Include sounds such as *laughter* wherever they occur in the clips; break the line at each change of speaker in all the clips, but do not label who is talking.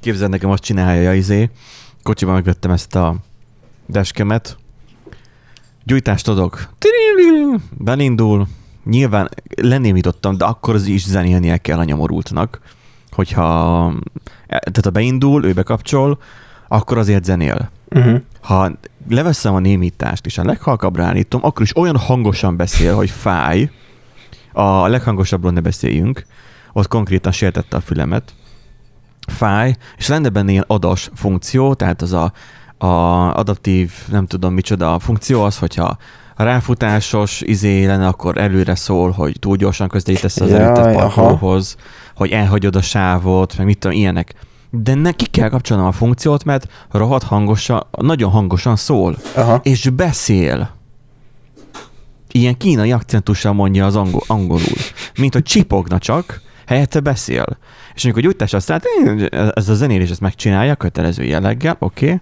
Képzeld, nekem azt csinálja izé. Kocsiban megvettem ezt a deskemet. Gyújtást adok. Belindul. Nyilván lenémítottam, de akkor az is zenélnie kell a nyomorultnak. Hogyha tehát ha beindul, ő bekapcsol, akkor azért zenél. Uh-huh. Ha leveszem a némítást, és a leghalkabbra állítom, akkor is olyan hangosan beszél, hogy fáj. A leghangosabbról ne beszéljünk. Ott konkrétan sértette a fülemet. Fáj, és lenne benne ilyen adas funkció, tehát az a, a adaptív, nem tudom micsoda a funkció az, hogyha ráfutásos izé lenne, akkor előre szól, hogy túl gyorsan közdelítesz az ja, előttet parkolóhoz, hogy elhagyod a sávot, meg mit tudom, ilyenek de neki kell kapcsolnom a funkciót, mert rohadt hangosan, nagyon hangosan szól, Aha. és beszél. Ilyen kínai akcentussal mondja az angol, angolul, mint hogy csipogna csak, helyette beszél. És amikor gyújtás azt hát ez a zenélés ezt megcsinálja kötelező jelleggel, oké, okay.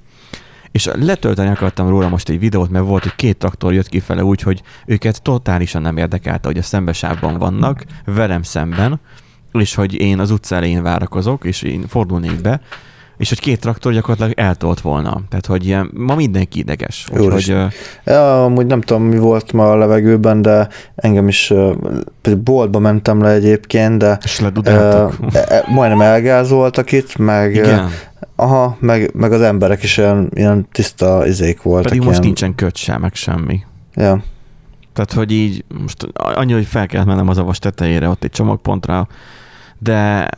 és letölteni akartam róla most egy videót, mert volt, hogy két traktor jött kifele úgy, hogy őket totálisan nem érdekelte, hogy a szembesávban vannak, velem szemben, és hogy én az utca elején várakozok, és én fordulnék be, és hogy két traktor gyakorlatilag eltolt volna. Tehát, hogy ilyen, ma mindenki ideges.
Úgyhogy, ja, amúgy nem tudom, mi volt ma a levegőben, de engem is boltba mentem le egyébként, de
és uh,
majdnem elgázoltak itt, meg Igen. Aha, meg, meg az emberek is ilyen, ilyen tiszta izék voltak.
Pedig
ilyen...
most nincsen köt sem, meg semmi.
Ja.
Tehát, hogy így most annyi, hogy fel kellett mennem az avas tetejére, ott egy csomagpontra, de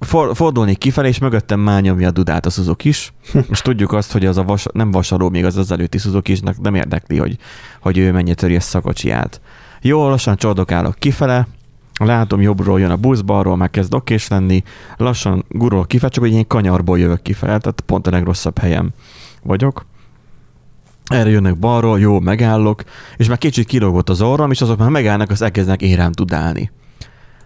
for, fordulnék kifelé, és mögöttem már nyomja a dudát a Suzuki is. *laughs* Most tudjuk azt, hogy az a vas, nem vasaló még az az előtti Suzuki isnak nem érdekli, hogy, hogy ő mennyit töri a szakocsiját. Jó, lassan csordokálok kifele, látom jobbról jön a busz, balról már kezd okés lenni, lassan gurul kifele, csak hogy én kanyarból jövök kifele, tehát pont a legrosszabb helyem vagyok. Erre jönnek balról, jó, megállok, és már kicsit kilógott az orrom, és azok már megállnak, az elkezdnek érám tudálni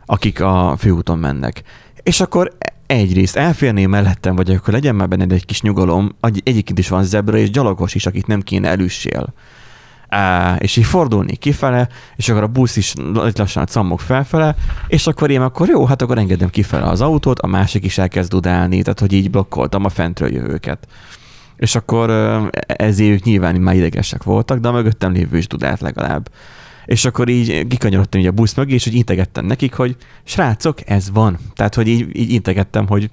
akik a főúton mennek. És akkor egyrészt elférném mellettem, vagy akkor legyen már benned egy kis nyugalom, egyébként is van zebra és gyalogos is, akit nem kéne elüssél. És így fordulni kifele, és akkor a busz is lassan cammog felfele, és akkor én akkor jó, hát akkor engedem kifele az autót, a másik is elkezd dudálni, tehát hogy így blokkoltam a fentről jövőket. És akkor ezért ők nyilván már idegesek voltak, de a mögöttem lévő is dudált legalább és akkor így kikanyarodtam így a busz mögé, és hogy integettem nekik, hogy srácok, ez van. Tehát, hogy így, így integettem, hogy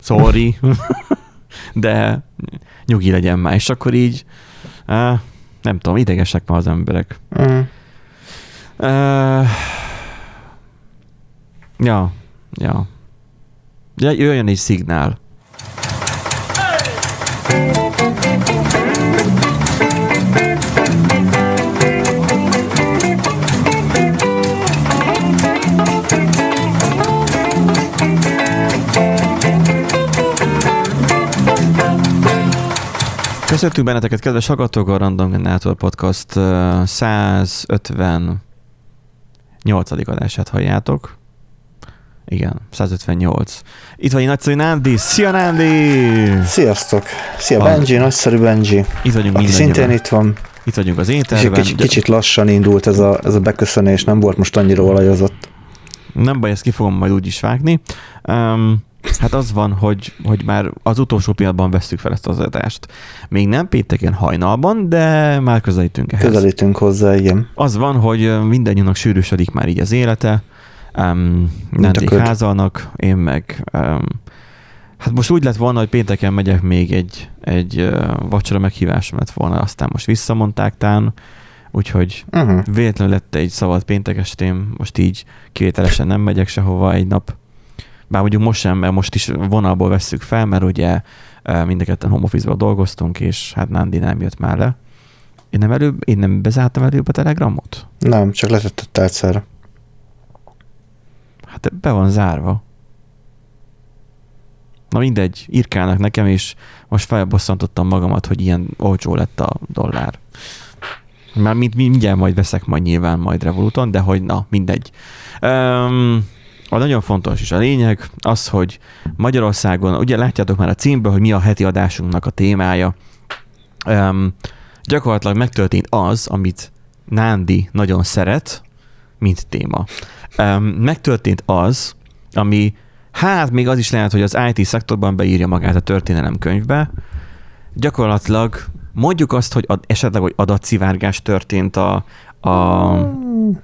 sorry, *laughs* de nyugi legyen már. És akkor így, uh, nem tudom, idegesek ma az emberek. Uh-huh. Uh, ja, ja. Jöjjön egy szignál. Köszöntünk benneteket, kedves hallgatók, a Random Generator Podcast 158. adását halljátok. Igen, 158. Itt vagy nagyszerű Nándi. Szia Nándi!
Sziasztok! Szia Benji, a... nagyszerű Benji.
Itt vagyunk
Aki szintén itt van.
Itt vagyunk az ételben.
kicsit, kicsit lassan indult ez a, ez a beköszönés, nem volt most annyira olajozott.
Nem baj, ezt ki fogom majd úgy is vágni. Um, Hát az van, hogy, hogy már az utolsó pillanatban veszük fel ezt az adást. Még nem pénteken hajnalban, de már közelítünk ehhez.
Közelítünk hozzá, igen.
Az van, hogy mindannyiunknak sűrűsödik már így az élete. Um, Nendék házalnak, én meg um, Hát most úgy lett volna, hogy pénteken megyek még egy, egy uh, vacsora meghívásom lett volna, aztán most visszamondták tán, úgyhogy uh-huh. véletlenül lett egy szabad péntekestém, most így kivételesen nem megyek sehova egy nap. Bár mondjuk most sem, mert most is vonalból vesszük fel, mert ugye mind a ketten home office dolgoztunk, és hát Nandi nem jött már le. Én nem, előbb, én nem bezártam előbb a telegramot?
Nem, csak letetett egyszer.
Hát be van zárva. Na mindegy, írkálnak nekem, és most felbosszantottam magamat, hogy ilyen olcsó lett a dollár. Már mind, mindjárt majd veszek majd nyilván majd Revoluton, de hogy na, mindegy. Um, a nagyon fontos is a lényeg az, hogy Magyarországon, ugye látjátok már a címből, hogy mi a heti adásunknak a témája. Um, gyakorlatilag megtörtént az, amit Nándi nagyon szeret, mint téma. Um, megtörtént az, ami Hát még az is lehet, hogy az IT szektorban beírja magát a történelemkönyvbe. Gyakorlatilag mondjuk azt, hogy ad, esetleg hogy adatszivárgás történt a, a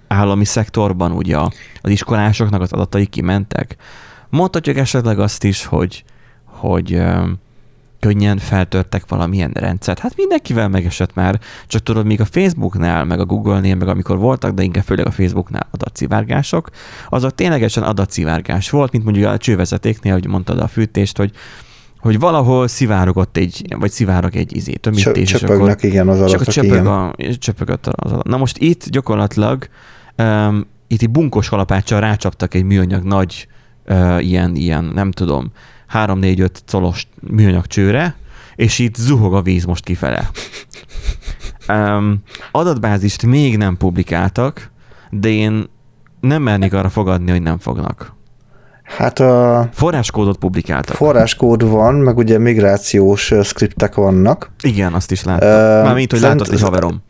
állami szektorban, ugye az iskolásoknak az adatai kimentek. Mondhatjuk esetleg azt is, hogy, hogy könnyen feltörtek valamilyen rendszert. Hát mindenkivel megesett már, csak tudod, még a Facebooknál, meg a Google-nél, meg amikor voltak, de inkább főleg a Facebooknál adatszivárgások, azok ténylegesen adatszivárgás volt, mint mondjuk a csővezetéknél, hogy mondtad a fűtést, hogy hogy valahol szivárogott egy, vagy szivárog egy izé, tömítés.
Csöpögnek, akkor, igen, az adatok,
csöpög. A, csöpögött az adat. Na most itt gyakorlatilag um, itt egy bunkos kalapáccsal rácsaptak egy műanyag nagy uh, ilyen, ilyen, nem tudom, 3-4-5 colos műanyag csőre, és itt zuhog a víz most kifele. Um, adatbázist még nem publikáltak, de én nem mernék arra fogadni, hogy nem fognak.
Hát a...
Forráskódot publikáltak.
Forráskód van, meg ugye migrációs skriptek vannak.
Igen, azt is láttam. Uh, Mármint, hogy látott egy haverom.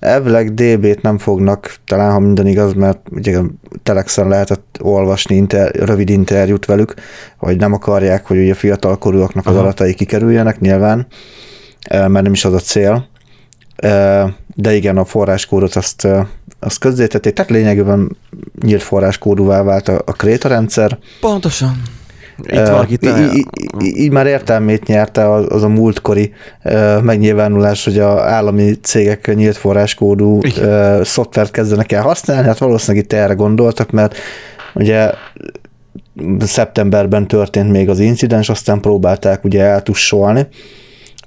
Elvileg DB-t nem fognak, talán ha minden igaz, mert ugye Telexen lehetett olvasni inter, rövid interjút velük, hogy nem akarják, hogy ugye fiatalkorúaknak az Aha. adatai kikerüljenek nyilván, mert nem is az a cél. De igen, a forráskódot azt, azt közzétették, tehát lényegében nyílt forráskódúvá vált a, a Kréta rendszer.
Pontosan.
Itt így, így, így már értelmét nyerte az, az a múltkori uh, megnyilvánulás, hogy a állami cégek nyílt forráskódú uh, szoftvert kezdenek el használni, hát valószínűleg itt erre gondoltak, mert ugye szeptemberben történt még az incidens, aztán próbálták ugye eltussolni,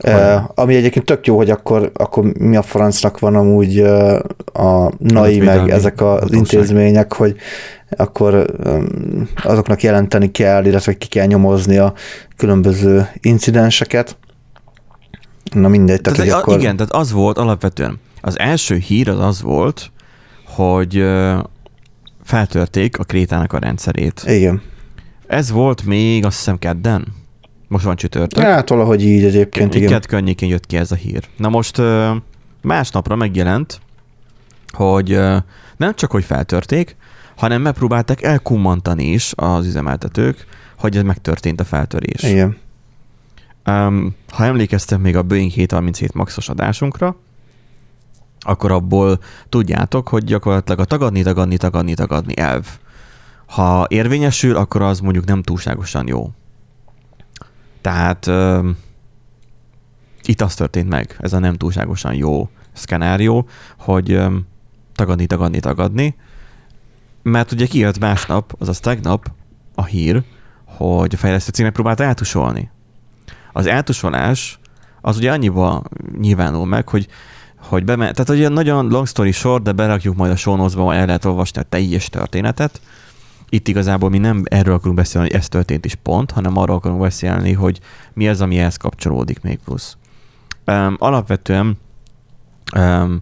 Uh, ami egyébként tök jó, hogy akkor, akkor mi a francnak van amúgy uh, a NAI, meg ezek az intézmények, hogy akkor azoknak jelenteni kell, illetve ki kell nyomozni a különböző incidenseket. Na mindegy.
Tehát, tehát akkor... Igen, tehát az volt alapvetően. Az első hír az az volt, hogy feltörték a Krétának a rendszerét.
Igen.
Ez volt még azt hiszem kedden? Most van csütörtök.
Hát valahogy így egyébként,
igen. Kett környékén jött ki ez a hír. Na most másnapra megjelent, hogy nem csak, hogy feltörték, hanem megpróbálták elkummantani is az üzemeltetők, hogy ez megtörtént a feltörés.
Igen.
Um, ha emlékeztek még a Boeing 737 maxos adásunkra, akkor abból tudjátok, hogy gyakorlatilag a tagadni, tagadni, tagadni, tagadni elv. Ha érvényesül, akkor az mondjuk nem túlságosan jó. Tehát um, itt az történt meg, ez a nem túlságosan jó szkenárió, hogy um, tagadni, tagadni, tagadni, mert ugye kijött másnap, azaz tegnap a hír, hogy a fejlesztő cég megpróbálta eltusolni. Az eltusolás az ugye annyiba nyilvánul meg, hogy hogy bement, tehát ugye nagyon long story short, de berakjuk majd a show notes-ba, el lehet olvasni a teljes történetet. Itt igazából mi nem erről akarunk beszélni, hogy ez történt is pont, hanem arról akarunk beszélni, hogy mi az, ami ehhez kapcsolódik még plusz. Um, alapvetően um,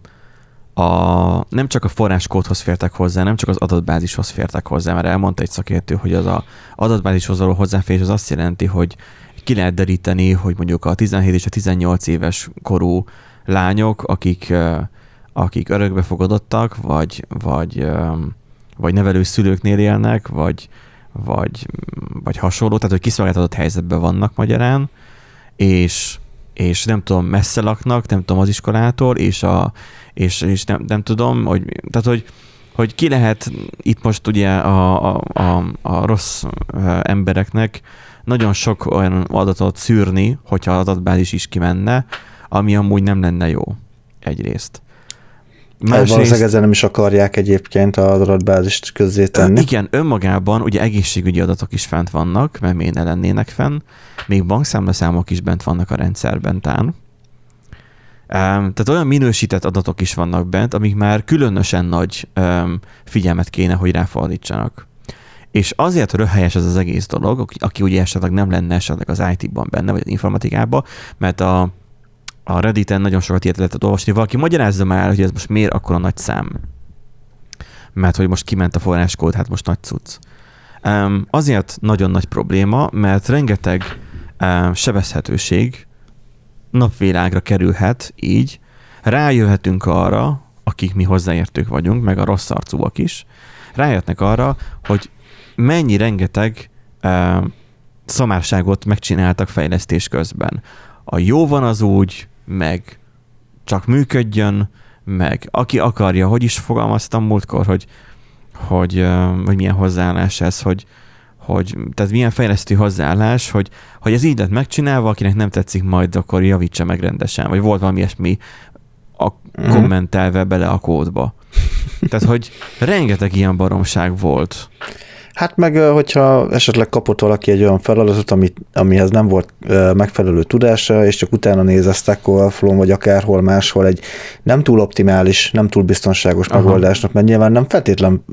a, nem csak a forráskódhoz fértek hozzá, nem csak az adatbázishoz fértek hozzá, mert elmondta egy szakértő, hogy az a adatbázishoz való hozzáférés az azt jelenti, hogy ki lehet deríteni, hogy mondjuk a 17 és a 18 éves korú lányok, akik, akik örökbefogadottak, vagy, vagy, vagy nevelő szülőknél élnek, vagy, vagy, vagy hasonló, tehát hogy kiszolgáltatott helyzetben vannak magyarán, és, és nem tudom, messze laknak, nem tudom, az iskolától, és, a, és, és nem, nem tudom, hogy, tehát hogy, hogy ki lehet itt most ugye a, a, a, a rossz embereknek nagyon sok olyan adatot szűrni, hogyha az adatbázis is kimenne, ami amúgy nem lenne jó egyrészt.
Másrészt, valószínűleg ezzel nem is akarják egyébként az adatbázist tenni.
Igen, önmagában ugye egészségügyi adatok is fent vannak, mert miért ne lennének fenn, még bankszámlaszámok is bent vannak a rendszerben tán. Tehát olyan minősített adatok is vannak bent, amik már különösen nagy figyelmet kéne, hogy ráfordítsanak. És azért röhelyes ez az egész dolog, aki ugye esetleg nem lenne esetleg az IT-ban benne, vagy az informatikában, mert a, a Reddit-en nagyon sokat ilyet lehetett olvasni. Valaki magyarázza már, hogy ez most miért akkora nagy szám. Mert hogy most kiment a forráskód, hát most nagy cucc. Um, azért nagyon nagy probléma, mert rengeteg um, sebezhetőség napvilágra kerülhet így, rájöhetünk arra, akik mi hozzáértők vagyunk, meg a rossz arcúak is, rájöhetnek arra, hogy mennyi rengeteg uh, szamárságot megcsináltak fejlesztés közben. A jó van az úgy, meg csak működjön, meg aki akarja, hogy is fogalmaztam múltkor, hogy, hogy, hogy milyen hozzáállás ez, hogy, hogy tehát milyen fejlesztő hozzáállás, hogy, hogy ez így lett megcsinálva, akinek nem tetszik majd, akkor javítsa meg rendesen, vagy volt valami ilyesmi a mhm. kommentelve bele a kódba. *laughs* Tehát, hogy rengeteg ilyen baromság volt.
Hát meg, hogyha esetleg kapott valaki egy olyan feladatot, amit, amihez nem volt megfelelő tudása, és csak utána néz a Stack vagy akárhol máshol egy nem túl optimális, nem túl biztonságos Aha. megoldásnak, mert nyilván nem feltétlen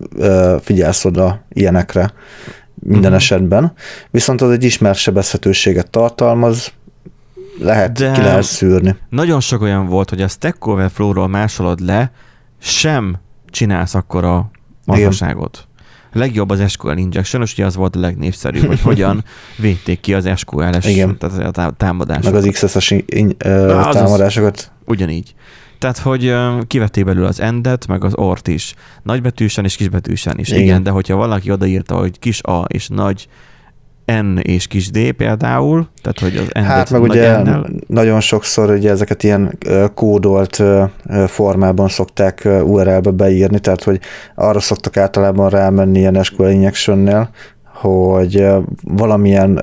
figyelsz oda ilyenekre minden uh-huh. esetben, viszont az egy ismert sebezhetőséget tartalmaz, lehet, De ki lehet szűrni.
Nagyon sok olyan volt, hogy a Stack Overflow-ról másolod le, sem csinálsz akkor a marhaságot legjobb az SQL injection, és ugye az volt a legnépszerűbb, hogy hogyan *laughs* védték ki az SQL-es Igen. tehát a támadásokat.
Meg az XSS in, uh, támadásokat. Az,
ugyanígy. Tehát, hogy kivették belül az endet, meg az ort is. Nagybetűsen és kisbetűsen is. Igen, Igen de hogyha valaki odaírta, hogy kis a és nagy N és kis D például, tehát hogy az
N Hát meg ugye N-nel. nagyon sokszor ugye ezeket ilyen kódolt formában szokták URL-be beírni, tehát hogy arra szoktak általában rámenni ilyen SQL injection hogy valamilyen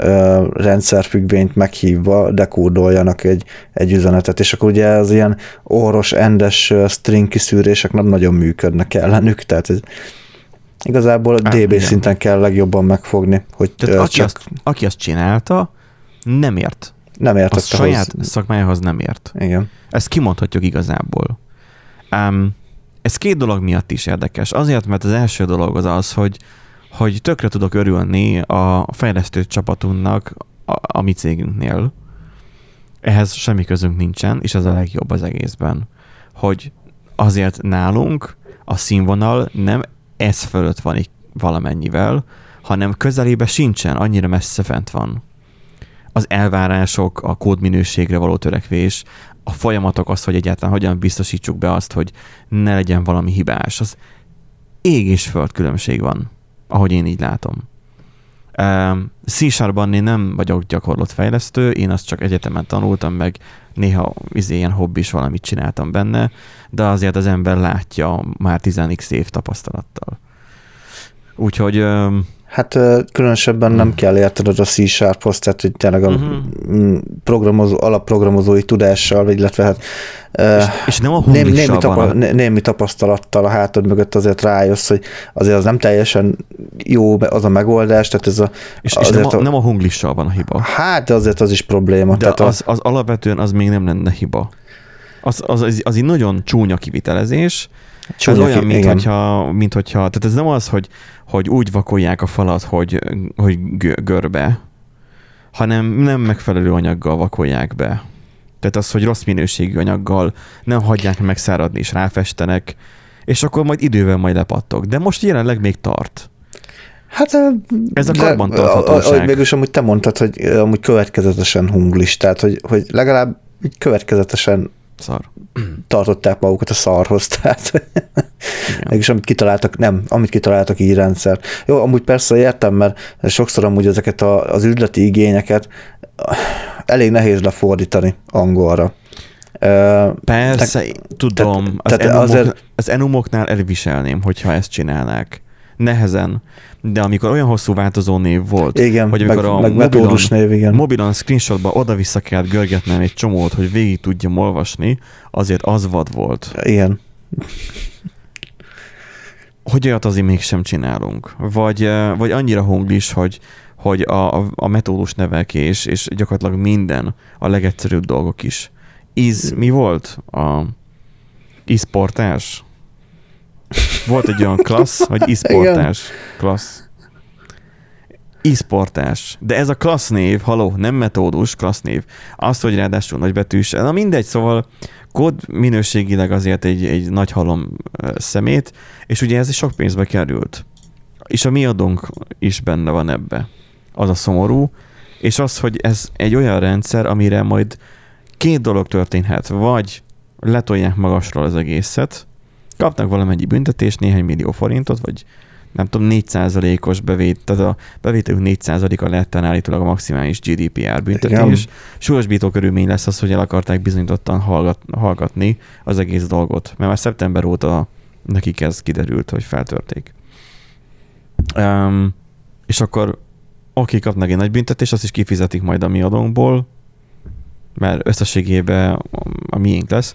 rendszerfüggvényt meghívva dekódoljanak egy, egy üzenetet, és akkor ugye az ilyen orros, endes string kiszűrések nem nagyon működnek ellenük, tehát ez, Igazából a DB igen. szinten kell legjobban megfogni, hogy
Tehát aki, csak... azt, aki azt csinálta, nem ért.
Nem ért. A
saját hoz... szakmájához nem ért.
Igen.
Ezt kimondhatjuk igazából. Um, ez két dolog miatt is érdekes. Azért, mert az első dolog az az, hogy, hogy tökre tudok örülni a fejlesztő csapatunknak a, a mi cégünknél. Ehhez semmi közünk nincsen, és ez a legjobb az egészben. Hogy azért nálunk a színvonal nem ez fölött van így valamennyivel, hanem közelébe sincsen, annyira messze fent van. Az elvárások, a kódminőségre való törekvés, a folyamatok az, hogy egyáltalán hogyan biztosítsuk be azt, hogy ne legyen valami hibás, az ég és föld különbség van, ahogy én így látom. C én nem vagyok gyakorlott fejlesztő, én azt csak egyetemen tanultam, meg néha izé, ilyen hobbis valamit csináltam benne, de azért az ember látja már 10x év tapasztalattal. Úgyhogy...
Hát különösebben nem hmm. kell értened a C-Sharphoz, tehát hogy tényleg a uh-huh. programozó, alapprogramozói tudással, illetve hát
és, és nem a némi, némi, tapa, a...
némi tapasztalattal a hátad mögött azért rájössz, hogy azért az nem teljesen jó az a megoldás, tehát ez a...
És, és nem, a, a, nem a hunglissal van a hiba.
Hát azért az is probléma.
De tehát az, az alapvetően az még nem lenne hiba. Az, az, az, az egy nagyon csúnya kivitelezés, Csúnya, ez olyan, mint hogyha, mint hogyha, tehát ez nem az, hogy, hogy úgy vakolják a falat, hogy, hogy görbe, hanem nem megfelelő anyaggal vakolják be. Tehát az, hogy rossz minőségű anyaggal nem hagyják megszáradni és ráfestenek, és akkor majd idővel majd lepattok. De most jelenleg még tart.
Hát
ez a karbantarthatóság.
Végülis amúgy te mondtad, hogy amúgy következetesen hunglis, tehát hogy, hogy legalább következetesen
Szar.
tartották magukat a szarhoz, *laughs* tehát mégis amit kitaláltak, nem, amit kitaláltak így rendszer. Jó, amúgy persze értem, mert sokszor amúgy ezeket a, az üzleti igényeket elég nehéz lefordítani angolra.
Persze, te, tudom, te, az, enumok, azért, az enumoknál elviselném, hogyha ezt csinálnák. Nehezen, de amikor olyan hosszú változó név volt,
igen,
hogy
amikor
meg,
a meg mobilon, név, igen.
mobilon screenshotba oda-vissza kellett görgetnem egy csomót, hogy végig tudjam olvasni, azért az vad volt.
Igen.
Hogy olyat azért mégsem csinálunk. Vagy, vagy annyira hunglis, hogy, hogy a, a metódus nevelkés, és gyakorlatilag minden, a legegyszerűbb dolgok is. Iz, mi volt? A isportás? Volt egy olyan klassz, hogy isportás klassz. Isportás. De ez a klassz név, haló, nem metódus, klassz név. Azt, hogy ráadásul nagybetűs, na mindegy, szóval kód minőségileg azért egy, egy nagy halom szemét, és ugye ez is sok pénzbe került. És a mi adónk is benne van ebbe. Az a szomorú, és az, hogy ez egy olyan rendszer, amire majd két dolog történhet. Vagy letolják magasról az egészet, kapnak valamennyi büntetést, néhány millió forintot, vagy nem tudom, 4%-os bevét, tehát a bevételünk 4%-a lett állítólag a maximális GDPR büntetés. Súlyosbító körülmény lesz az, hogy el akarták bizonyítottan hallgat, hallgatni az egész dolgot, mert már szeptember óta nekik ez kiderült, hogy feltörték. Um, és akkor oké, kapnak egy nagy büntetés, azt is kifizetik majd a mi adónkból, mert összességében a miénk lesz.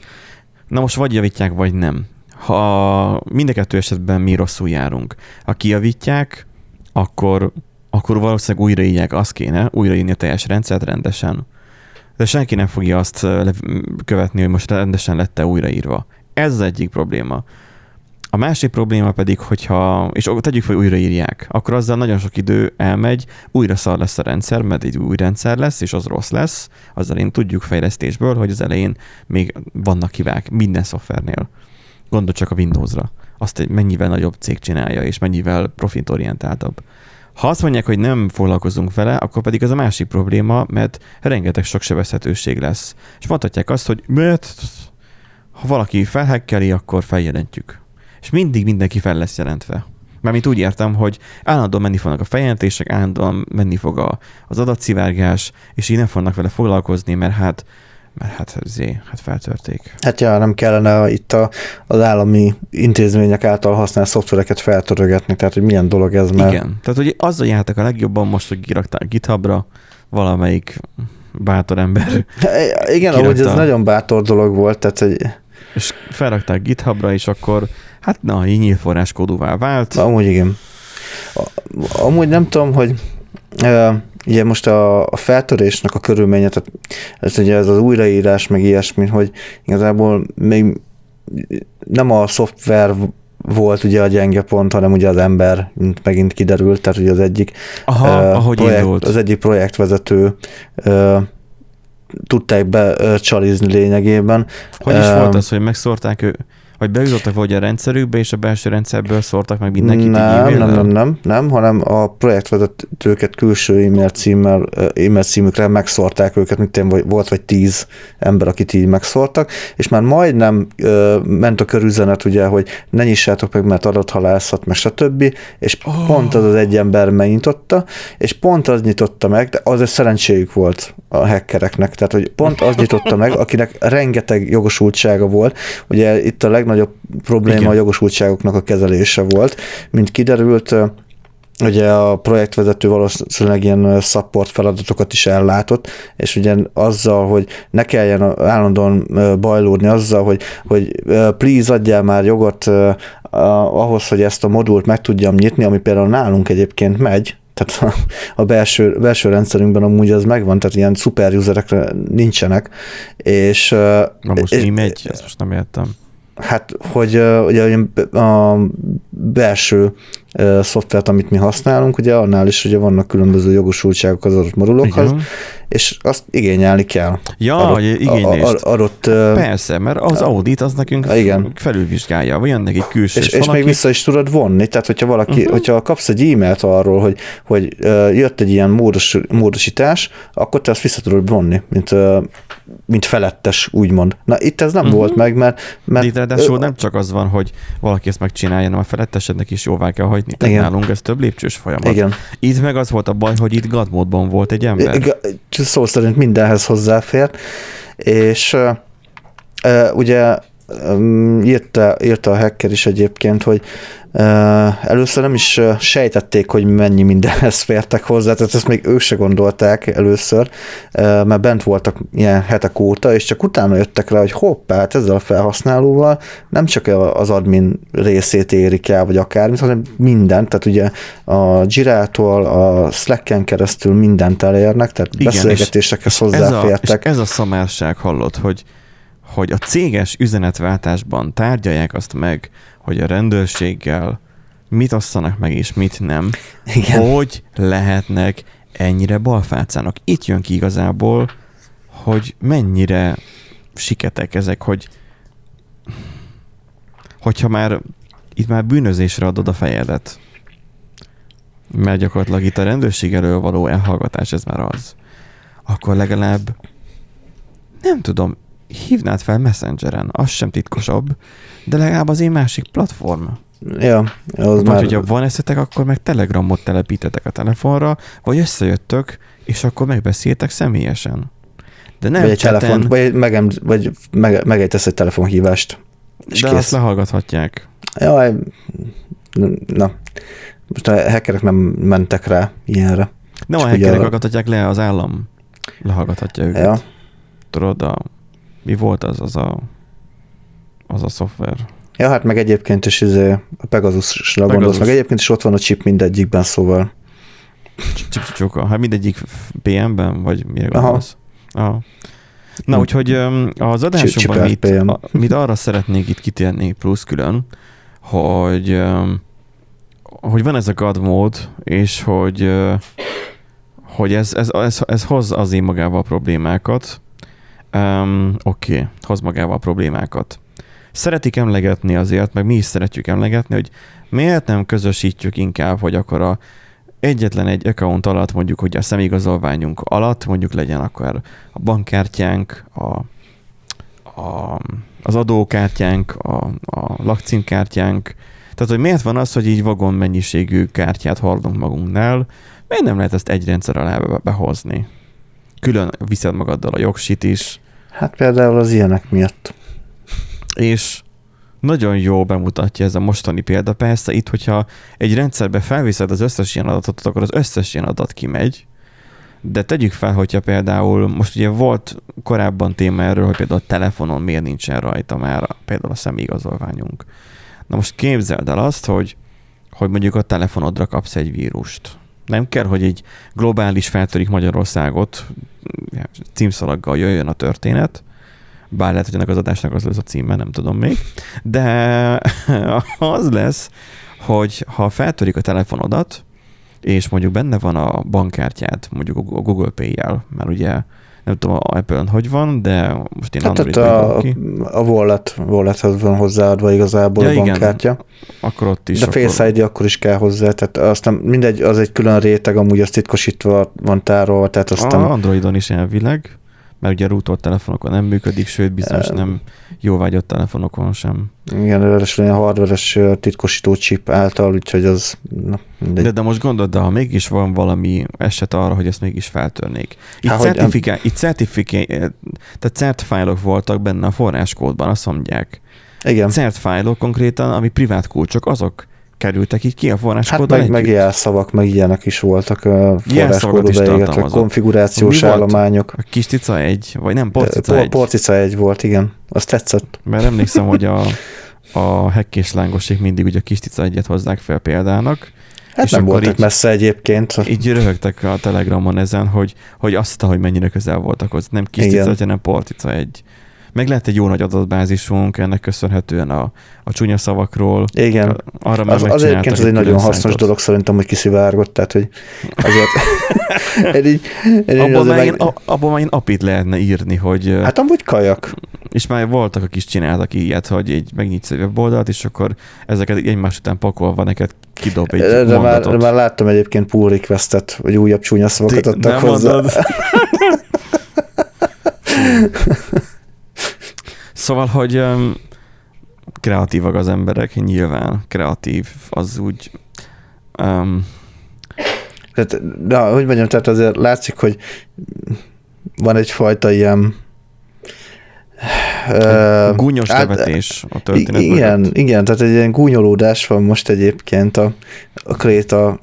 Na most vagy javítják, vagy nem. Ha mind a kettő esetben mi rosszul járunk. Ha kijavítják, akkor, akkor valószínűleg újraírják, azt kéne, újraírni a teljes rendszert rendesen. De senki nem fogja azt követni, hogy most rendesen lette újraírva. Ez az egyik probléma. A másik probléma pedig, hogyha, és tegyük fel, újraírják, akkor azzal nagyon sok idő elmegy, újra szar lesz a rendszer, mert egy új rendszer lesz, és az rossz lesz. Azzal én tudjuk fejlesztésből, hogy az elején még vannak hibák minden szoftvernél. Gondol csak a Windowsra. Azt egy mennyivel nagyobb cég csinálja, és mennyivel profitorientáltabb. Ha azt mondják, hogy nem foglalkozunk vele, akkor pedig az a másik probléma, mert rengeteg sok sebezhetőség lesz. És mondhatják azt, hogy mert ha valaki felhekkeli, akkor feljelentjük és mindig mindenki fel lesz jelentve. Mármint úgy értem, hogy állandóan menni fognak a feljelentések, állandóan menni fog a, az adatszivárgás, és így nem fognak vele foglalkozni, mert hát mert hát zé, hát feltörték.
Hát ja, nem kellene itt a, az állami intézmények által használt szoftvereket feltörögetni, tehát hogy milyen dolog ez
már. Igen, tehát hogy azzal jártak a legjobban most, hogy kirakták GitHubra valamelyik bátor ember. *laughs*
Igen, ahogy ez nagyon bátor dolog volt, tehát hogy...
És felrakták GitHubra, és akkor Hát na, így nyílt forráskódúvá vált.
Amúgy igen. Amúgy nem tudom, hogy ugye most a, a feltörésnek a körülménye, tehát ez ugye ez az újraírás, meg ilyesmi, hogy igazából még nem a szoftver volt ugye a gyenge pont, hanem ugye az ember, mint megint kiderült, tehát ugye az egyik
Aha, uh, ahogy
projekt, az egyik projektvezető uh, tudták becsalizni lényegében.
Hogy is uh, volt az, hogy megszórták ő? Vagy bejutottak vagy a rendszerükbe, és a belső rendszerből szórtak meg mindenkit
nem, nem, nem, nem, nem, hanem a projektvezetőket külső e-mail címmel, e-mail címükre megszórták őket, mint én volt vagy tíz ember, akit így megszórtak, és már majdnem ö, ment a körüzenet, ugye, hogy ne nyissátok meg, mert adathalászat, meg stb., és oh. pont az az egy ember megnyitotta, és pont az nyitotta meg, de az egy szerencséjük volt a hackereknek, tehát hogy pont az nyitotta meg, *laughs* akinek rengeteg jogosultsága volt, ugye itt a leg legnagyobb probléma Igen. a jogosultságoknak a kezelése volt. Mint kiderült, ugye a projektvezető valószínűleg ilyen support feladatokat is ellátott, és ugye azzal, hogy ne kelljen állandóan bajlódni azzal, hogy, hogy please adjál már jogot ahhoz, hogy ezt a modult meg tudjam nyitni, ami például nálunk egyébként megy, tehát a belső, belső rendszerünkben amúgy az megvan, tehát ilyen szuper userekre nincsenek, és...
Na most és, mi megy? Ezt most nem értem.
Hát, hogy ugye a belső szoftvert, amit mi használunk, ugye annál is ugye vannak különböző jogosultságok az adott modulokhoz, Igen. és azt igényelni kell.
Ja, adott, hogy igénylést. Adott, Persze, mert az audit az nekünk igen. felülvizsgálja, vagy ennek egy külső.
És, és valaki... még vissza is tudod vonni, tehát hogyha valaki, uh-huh. hogyha kapsz egy e-mailt arról, hogy, hogy jött egy ilyen módos, módosítás, akkor te azt vissza tudod vonni, mint, mint felettes, úgymond. Na itt ez nem uh-huh. volt meg, mert... mert
itt ráadásul nem csak az van, hogy valaki ezt megcsinálja, hanem a felettesednek is jóvá kell hagyni. Tehát Igen. nálunk ez több lépcsős folyamat. Igen. Itt meg az volt a baj, hogy itt God módban volt egy ember. Igen,
szó szerint mindenhez hozzáfér, és uh, ugye írta, írta a hacker is egyébként, hogy Először nem is sejtették, hogy mennyi mindenhez fértek hozzá, tehát ezt még ők se gondolták először, mert bent voltak ilyen hetek óta, és csak utána jöttek rá, hogy hoppá, hát ezzel a felhasználóval nem csak az admin részét érik el, vagy akármit, hanem mindent, tehát ugye a Jirától, a Slack-en keresztül mindent elérnek, tehát Igen, beszélgetésekhez hozzáfértek.
Ez a, és ez a szamárság hallott, hogy hogy a céges üzenetváltásban tárgyalják azt meg, hogy a rendőrséggel mit osszanak meg és mit nem, Igen. hogy lehetnek ennyire balfácának. Itt jön ki igazából, hogy mennyire siketek ezek, hogy hogyha már itt már bűnözésre adod a fejedet, mert gyakorlatilag itt a rendőrség elől való elhallgatás, ez már az, akkor legalább nem tudom, hívnád fel Messengeren, az sem titkosabb, de legalább az én másik platform.
Ja, az
Vagy
már...
hogyha van eszetek, akkor meg telegramot telepítetek a telefonra, vagy összejöttök, és akkor megbeszéltek személyesen. De nem
vagy egy
cseten,
telefon, vagy, megem, vagy meg, megejtesz egy telefonhívást. És
de
kész.
azt lehallgathatják.
Jaj, na. Most a hackerek nem mentek rá ilyenre.
Nem a
Csak ugye
hackerek
a-
hallgathatják le, az állam lehallgathatja őket.
Ja.
Tudod, a, mi volt az, az a, az a szoftver?
ja, hát meg egyébként is izé, a Pegasusra gondolsz,
Pegasus.
meg egyébként is ott van a chip mindegyikben, szóval.
Csipcsuka. Hát mindegyik PM-ben, vagy mire
Aha.
gondolsz? Aha. Na,
Hm.
úgyhogy az adásunkban mit, a, mit arra szeretnék itt kitérni plusz külön, hogy, hogy van ez a God mód, és hogy, hogy ez, ez, ez, ez hoz azért magával problémákat. Um, Oké, okay, hoz magával problémákat. Szeretik emlegetni azért, meg mi is szeretjük emlegetni, hogy miért nem közösítjük inkább, hogy akkor a egyetlen egy account alatt, mondjuk, hogy a személyigazolványunk alatt, mondjuk legyen akkor a bankkártyánk, a, a, az adókártyánk, a, a lakcímkártyánk. Tehát, hogy miért van az, hogy így vagon mennyiségű kártyát hordunk magunknál, miért nem lehet ezt egy rendszer alá be- behozni? Külön viszed magaddal a jogsit is,
Hát például az ilyenek miatt.
és nagyon jó bemutatja ez a mostani példa. Persze itt, hogyha egy rendszerbe felviszed az összes ilyen adatot, akkor az összes ilyen adat kimegy, de tegyük fel, hogyha például, most ugye volt korábban téma erről, hogy például a telefonon miért nincsen rajta már például a személyigazolványunk. Na most képzeld el azt, hogy, hogy mondjuk a telefonodra kapsz egy vírust. Nem kell, hogy egy globális feltörik Magyarországot, címszalaggal jöjjön a történet, bár lehet, hogy ennek az adásnak az lesz a címe, nem tudom még, de *laughs* az lesz, hogy ha feltörik a telefonodat, és mondjuk benne van a bankkártyád, mondjuk a Google Pay-jel, mert ugye nem tudom a Apple-n hogy van, de most én
Hát a,
ki,
a wallet, wallethez van hozzáadva igazából
Ja,
a
igen.
bankkártya.
akkor ott is.
De
akkor,
Face ID akkor is kell hozzá, tehát aztán mindegy, az egy külön réteg, amúgy az titkosítva van tárolva, tehát aztán...
A Androidon is elvileg, mert ugye rootolt telefonokon nem működik, sőt bizonyos
Em.
nem jóvágyott telefonokon sem.
Igen, ráadásul ilyen hardveres titkosító chip által, úgyhogy az na, mindegy.
De, de most gondold, de ha mégis van valami eset arra, hogy ezt mégis feltörnék. Itt,
Há, hogy
certifiká- itt certifiká- tehát cert fájlok voltak benne a forráskódban, azt mondják.
Igen,
Cert fájlok konkrétan, ami privát kulcsok, azok kerültek így ki a
hát
forráskódban
meg, meg jelszavak, meg ilyenek is voltak
Jelszavakat
forráskódba beégetve, konfigurációs
Mi volt?
állományok.
A kis cica egy, vagy nem, porcica
Por-
egy.
Porcica egy volt, igen. Az tetszett.
Mert emlékszem, hogy a, *laughs* a hekkés lángosék mindig ugye a kis cica egyet hozzák fel példának.
Hát
És
nem voltak
így-
messze egyébként.
Így röhögtek a Telegramon ezen, hogy, hogy azt, hogy mennyire közel voltak hozzá. Nem kis
Igen.
cica, hanem porcica egy. Meg lehet egy jó nagy adatbázisunk, ennek köszönhetően a, a csúnya szavakról.
Igen.
Arra
Az, az egyébként ez egy nagyon hasznos
szájtot.
dolog szerintem, hogy kiszivárgott, tehát hogy azért *laughs* én így, én
Abban már,
meg,
meg... abban már én apit lehetne írni, hogy hát,
amúgy kajak.
és már voltak, akik is csináltak ilyet, hogy így megnyitsz egy weboldalt, és akkor ezeket egymás után pakolva neked kidob egy
De, de, már,
mondatot.
de már láttam egyébként pull requestet, hogy újabb csúnya szavakat adtak hozzá. *laughs*
Szóval, hogy um, kreatívak az emberek, nyilván kreatív, az úgy um,
Tehát, de, hogy mondjam, tehát azért látszik, hogy van egyfajta ilyen ö,
gúnyos nevetés a történet
Igen,
mögött.
igen, tehát egy ilyen gúnyolódás van most egyébként a, a Kréta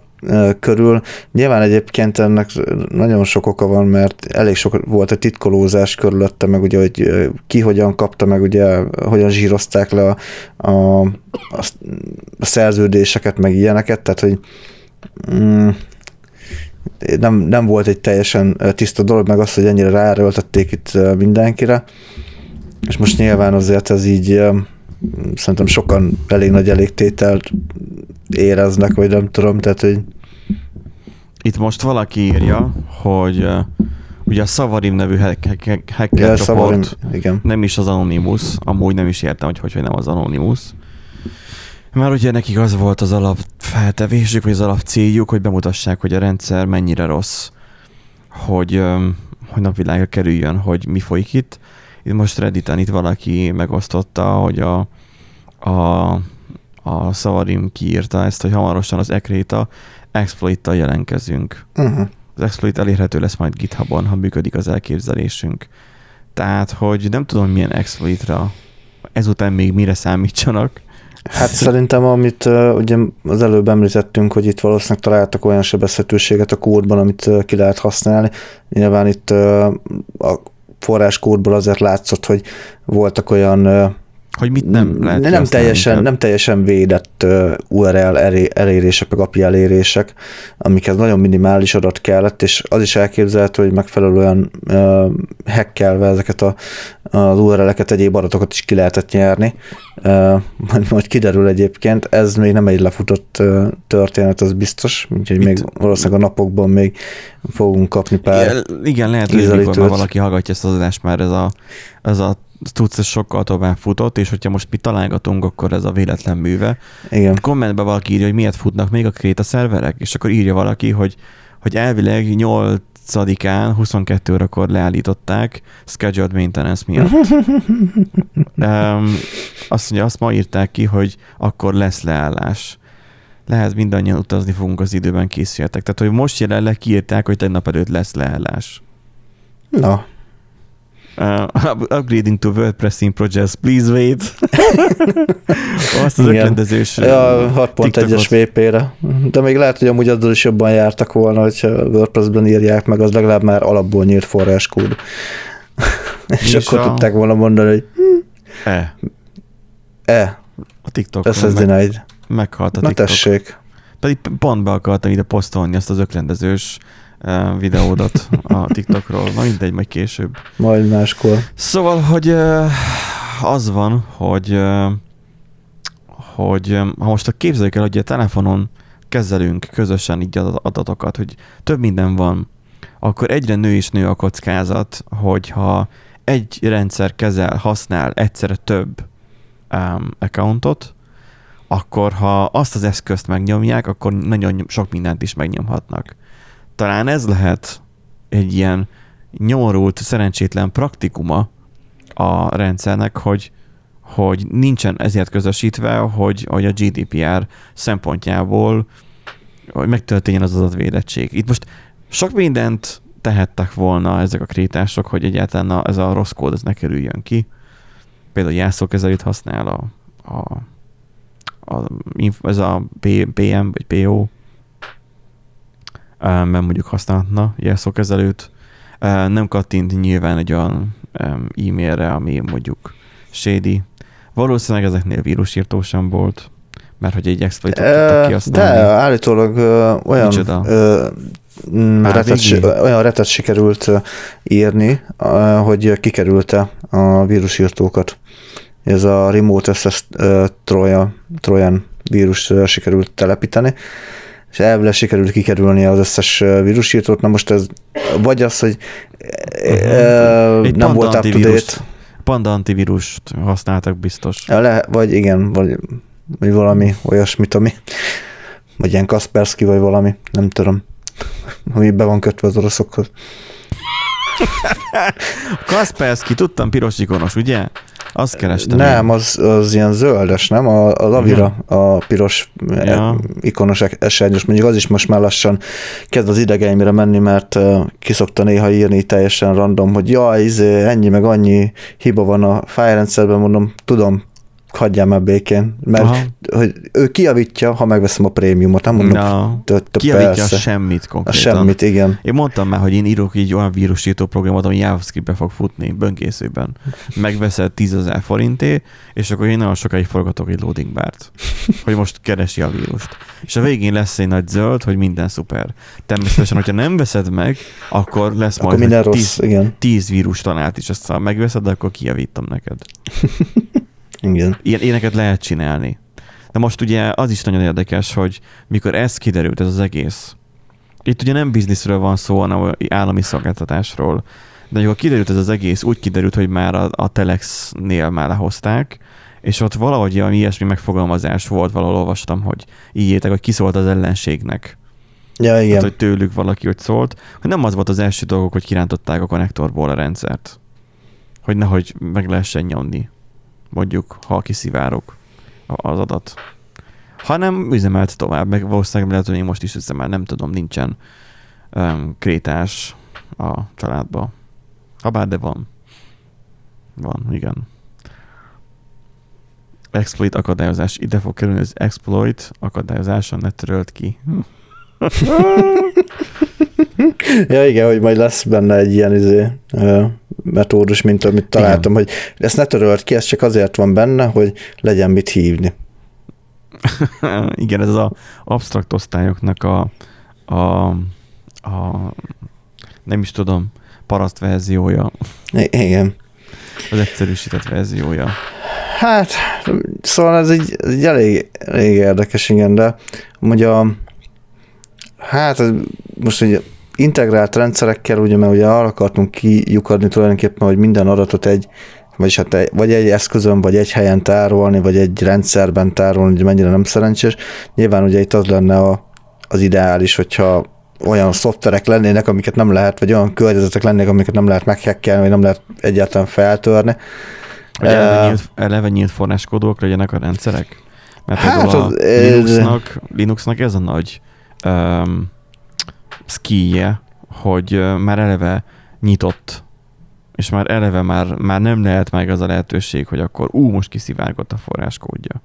körül. Nyilván egyébként ennek nagyon sok oka van, mert elég sok volt a titkolózás körülötte, meg ugye, hogy ki hogyan kapta, meg ugye hogyan zsírozták le a, a, a, szerződéseket, meg ilyeneket, tehát hogy mm, nem, nem volt egy teljesen tiszta dolog, meg az, hogy ennyire ráerőltették itt mindenkire. És most nyilván azért ez így szerintem sokan elég nagy elégtételt éreznek, vagy nem tudom, tehát hogy
Itt most valaki írja, hogy uh, ugye a Szavarim nevű hack- hack- hacker
ja,
csoport
igen.
nem is az Anonymous, amúgy nem is értem, hogy hogy, nem az Anonymous. Mert ugye nekik az volt az alap feltevésük, vagy az alap céljuk, hogy bemutassák, hogy a rendszer mennyire rossz, hogy, hogy napvilágra kerüljön, hogy mi folyik itt. Itt most Redditen itt valaki megosztotta, hogy a, a, a Szavarim kiírta ezt, hogy hamarosan az Ekrita exploit jelenkezünk.
Uh-huh.
Az exploit elérhető lesz majd GitHubon, ha működik az elképzelésünk. Tehát, hogy nem tudom milyen exploitra ezután még mire számítsanak.
Hát szerintem, amit uh, ugye az előbb említettünk, hogy itt valószínűleg találtak olyan sebezhetőséget a kódban, amit uh, ki lehet használni. Nyilván itt uh, a forráskódból azért látszott, hogy voltak olyan
hogy mit nem lehet
nem teljesen, nem teljesen védett URL elérések, meg API elérések, amikhez nagyon minimális adat kellett, és az is elképzelhető, hogy megfelelően uh, hackelve ezeket a, az URL-eket, egyéb adatokat is ki lehetett nyerni. Uh, majd, majd kiderül egyébként, ez még nem egy lefutott uh, történet, az biztos, úgyhogy még valószínűleg a napokban még fogunk kapni pár
Igen, igen lehet, hogy mikor valaki hallgatja ezt az adást, már ez a, ez a tudsz, ez sokkal tovább futott, és hogyha most mi találgatunk, akkor ez a véletlen műve.
Igen.
Kommentben valaki írja, hogy miért futnak még a kréta szerverek, és akkor írja valaki, hogy, hogy elvileg 8 án 22 órakor leállították scheduled maintenance miatt. *laughs* um, azt mondja, azt ma írták ki, hogy akkor lesz leállás. Lehet mindannyian utazni fogunk az időben készüljetek. Tehát, hogy most jelenleg kiírták, hogy tegnap előtt lesz leállás.
Na,
Uh, upgrading to WordPress in projects, please wait. *laughs* Azt az öklendezős
ja, 6.1-es VP-re. De még lehet, hogy amúgy azzal is jobban jártak volna, hogyha WordPress-ben írják meg, az legalább már alapból nyílt forráskód. *laughs* És, és akkor a... tudták volna mondani, hogy
E.
E.
A TikTok.
Ez meg, denied.
Meghalt a
TikTok. Na tessék.
Pedig pont be akartam ide posztolni azt az öklendezős videódat a TikTokról. Na mindegy, majd később.
Majd máskor.
Szóval, hogy az van, hogy hogy ha most a képzeljük el, hogy a telefonon kezelünk közösen így adatokat, hogy több minden van, akkor egyre nő és nő a kockázat, hogyha egy rendszer kezel, használ egyszerre több um, accountot, akkor ha azt az eszközt megnyomják, akkor nagyon sok mindent is megnyomhatnak talán ez lehet egy ilyen nyomorult, szerencsétlen praktikuma a rendszernek, hogy, hogy nincsen ezért közösítve, hogy, hogy a GDPR szempontjából hogy megtörténjen az adatvédettség. Itt most sok mindent tehettek volna ezek a krétások, hogy egyáltalán a, ez a rossz kód ez ne kerüljön ki. Például jelszókezelőt használ a, a, a, ez a PM vagy PO, mert mondjuk használhatna jelszókezelőt. Nem kattint nyilván egy olyan e-mailre, ami mondjuk shady. Valószínűleg ezeknél vírusírtó sem volt, mert hogy egy exploitot tudtak kihasználni.
De állítólag ö, olyan ö, mm, retet, olyan retet sikerült írni, hogy kikerülte a vírusírtókat. Ez a Remote Access Trojan vírus sikerült telepíteni, és elvileg sikerült kikerülni az összes vírusírtót. Na most ez vagy az, hogy uh-huh. nem volt up to.
Panda antivírust használtak biztos.
Le, vagy igen, vagy, vagy valami olyasmit, ami vagy ilyen Kaspersky, vagy valami, nem tudom, ami be van kötve az oroszokhoz. *laughs*
Kaspersky, tudtam piros ikonos, ugye? Azt kerestem.
Nem, az, az ilyen zöldes, nem? A, az Avira, a piros ja. ikonos esernyős. Mondjuk az is most már lassan kezd az idegeimre menni, mert kiszokta néha írni teljesen random, hogy jaj, izé, ennyi meg annyi hiba van a fájrendszerben, mondom, tudom, hagyjál már békén, mert Aha. hogy ő kiavítja, ha megveszem a prémiumot, nem mondom, no.
Kiavítja persze. a semmit konkrétan.
A semmit, igen.
Én mondtam már, hogy én írok így olyan vírusító programot, ami JavaScript-be fog futni, böngészőben. Megveszed 10 forinté, és akkor én nagyon sokáig forgatok egy loading bárt, hogy most keresi a vírust. És a végén lesz egy nagy zöld, hogy minden szuper. Természetesen, hogyha nem veszed meg, akkor lesz akkor majd
minden rossz, 10, igen.
10 vírus talált is, azt ha megveszed, akkor kijavítom neked. *laughs*
Igen.
Ilyen, éneket lehet csinálni. De most ugye az is nagyon érdekes, hogy mikor ez kiderült, ez az egész, itt ugye nem bizniszről van szó, hanem állami szolgáltatásról, de amikor kiderült ez az egész, úgy kiderült, hogy már a, a Telex-nél már lehozták, és ott valahogy ami ilyesmi megfogalmazás volt, valahol olvastam, hogy így értek, hogy kiszólt az ellenségnek.
Ja, igen.
Hát, hogy tőlük valaki hogy szólt, hogy nem az volt az első dolgok, hogy kirántották a konnektorból a rendszert. Hogy nehogy meg lehessen nyomni mondjuk, ha kiszivárok az adat. hanem üzemelt tovább, meg valószínűleg lehet, hogy még most is üzemel, nem tudom, nincsen um, krétás a családba. Habár, de van. Van, igen. Exploit akadályozás. Ide fog kerülni az exploit akadályozása, ne törölt ki. *laughs*
ja igen, hogy majd lesz benne egy ilyen izé, metódus, mint amit találtam, igen. hogy ezt ne törölt ki, ez csak azért van benne, hogy legyen mit hívni. *laughs*
igen, ez az a absztrakt osztályoknak a, a, a nem is tudom, paraszt verziója.
Igen.
Az egyszerűsített verziója.
Hát, szóval ez egy, egy elég, elég érdekes, igen, de ugye a, hát most egy integrált rendszerekkel, ugye, mert ugye arra akartunk kiukadni tulajdonképpen, hogy minden adatot egy, vagyis hát egy, vagy egy eszközön, vagy egy helyen tárolni, vagy egy rendszerben tárolni, hogy mennyire nem szerencsés. Nyilván ugye itt az lenne a, az ideális, hogyha olyan szoftverek lennének, amiket nem lehet, vagy olyan környezetek lennének, amiket nem lehet meghekkelni, vagy nem lehet egyáltalán feltörni.
Hogy eleve, uh, nyílt, eleve nyílt forráskódok legyenek a rendszerek? Mert hát az, a Linuxnak, Linuxnak ez a nagy um, skije, hogy már eleve nyitott, és már eleve már, már nem lehet meg az a lehetőség, hogy akkor ú, most kiszivárgott a forráskódja.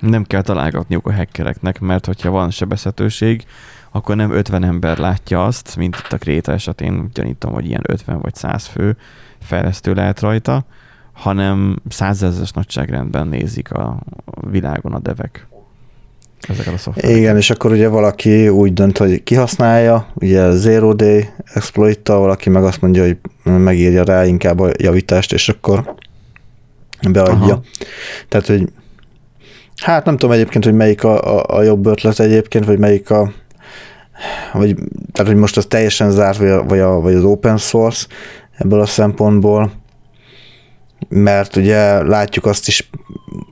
Nem kell találgatniuk a hackereknek, mert hogyha van sebezhetőség, akkor nem 50 ember látja azt, mint itt a Kréta esetén, gyanítom, hogy ilyen 50 vagy 100 fő fejlesztő lehet rajta, hanem százezres nagyságrendben nézik a világon a devek ezeket a szoftvereket.
Igen, és akkor ugye valaki úgy dönt, hogy kihasználja, ugye Zero Day exploit valaki meg azt mondja, hogy megírja rá inkább a javítást, és akkor beadja. Aha. Tehát, hogy hát nem tudom egyébként, hogy melyik a, a, a jobb ötlet egyébként, vagy melyik a vagy, tehát, hogy most az teljesen zárt, vagy, a, vagy, a, vagy az open source ebből a szempontból, mert ugye látjuk azt is,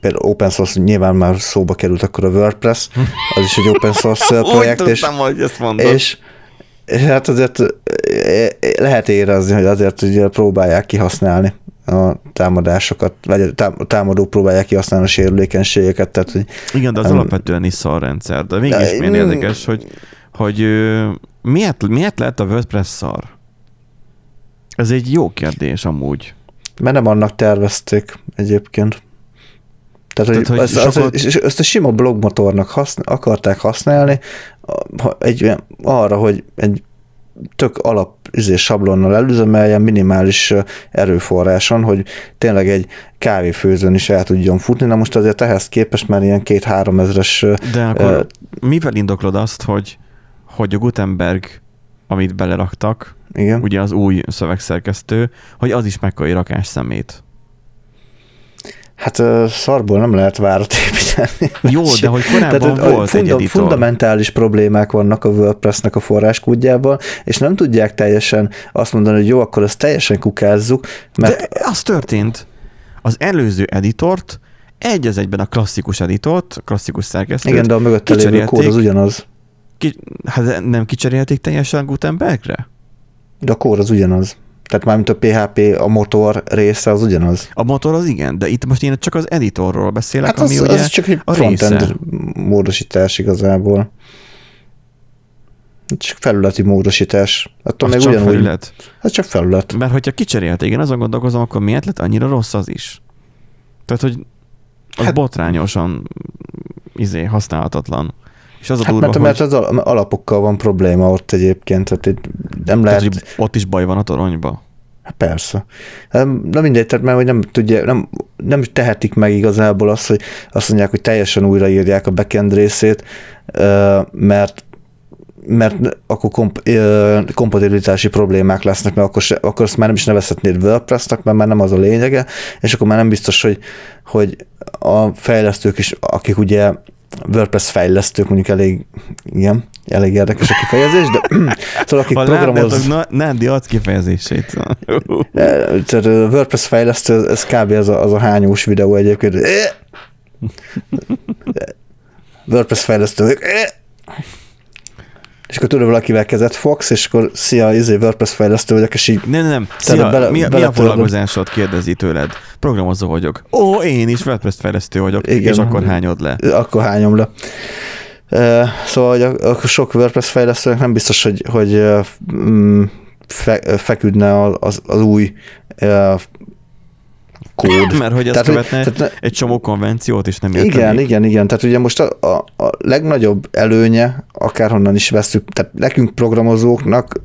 például open source nyilván már szóba került akkor a WordPress, az is egy open source *laughs* projekt,
Úgy tudtam, és, hogy ezt mondod.
és, és hát azért lehet érezni, hogy azért ugye próbálják kihasználni a támadásokat, vagy a támadók próbálják kihasználni a sérülékenységeket. Tehát, hogy,
Igen, de az um, alapvetően is szarrendszer, de mégis milyen érdekes, hogy, hogy miért, miért lehet a WordPress szar? Ez egy jó kérdés amúgy.
Mert nem annak tervezték egyébként. Tehát, Tehát hogy, hogy ezt, sokat... az, ezt a sima blogmotornak használ, akarták használni egy, arra, hogy egy tök alap izé, sablonnal előzemeljen minimális erőforráson, hogy tényleg egy kávéfőzőn is el tudjon futni. Na most azért ehhez képest már ilyen két-három ezres...
De akkor uh, mivel indoklod azt, hogy, hogy a Gutenberg, amit beleraktak, igen. ugye az új szövegszerkesztő, hogy az is megkapja rakás szemét.
Hát szarból nem lehet várat építeni.
Jó, de hogy korábban Tehát, volt funda- egy editor.
Fundamentális problémák vannak a WordPress-nek a forráskódjában, és nem tudják teljesen azt mondani, hogy jó, akkor ezt teljesen kukázzuk. Mert...
De az történt. Az előző editort egy az egyben a klasszikus editort, a klasszikus szerkesztőt.
Igen, de a mögött lévő kód az ugyanaz.
Ki, hát nem kicserélték teljesen Gutenbergre?
De a kód az ugyanaz. Tehát mármint a PHP, a motor része az ugyanaz.
A motor az igen, de itt most én csak az editorról beszélek,
hát
ami
az,
ugye
az csak egy a frontend része. módosítás igazából. Csak felületi módosítás.
Attól az még csak ugyanúgy, felület?
Ez csak felület.
Mert hogyha kicserélt, igen, azon gondolkozom, akkor miért lett annyira rossz az is? Tehát, hogy az hát, botrányosan izé, használhatatlan. És az a
hát
durva,
mert, hogy... mert az alapokkal van probléma ott egyébként, tehát itt nem lehet... Tehát,
ott is baj van a toronyba?
Hát persze. Na mindegy, tehát mert hogy nem, tudja, nem, nem tehetik meg igazából azt, hogy azt mondják, hogy teljesen újraírják a backend részét, mert mert akkor komp- kompatibilitási problémák lesznek, mert akkor, se, akkor azt már nem is nevezhetnéd WordPress-nak, mert már nem az a lényege, és akkor már nem biztos, hogy, hogy a fejlesztők is, akik ugye WordPress fejlesztők mondjuk elég, igen, elég érdekes a kifejezés, de *clears throat* szóval akik ha programoz...
Nándi ad kifejezését. *laughs*
Tehát a WordPress fejlesztő, ez kb. az a, az a hányós videó egyébként. *laughs* WordPress fejlesztő. És akkor tudod, valakivel kezet fogsz, és akkor szia, izé, WordPress fejlesztő vagyok, és így
Nem, nem, nem. Szia,
bele-
mi, mi a foglalkozásod, kérdezi tőled. Programozó vagyok. Ó, én is WordPress fejlesztő vagyok.
Igen.
És akkor hányod le.
akkor hányom le. Uh, szóval hogy a, a sok WordPress fejlesztőnek nem biztos, hogy, hogy mm, fe, feküdne az, az, új kód. *clears throat*
Mert hogy ez
Tehát,
követne
tehát
egy csomó konvenciót, és nem
Igen,
értenék.
igen, igen. Tehát ugye most a, a, a legnagyobb előnye, akárhonnan is veszük, tehát nekünk programozóknak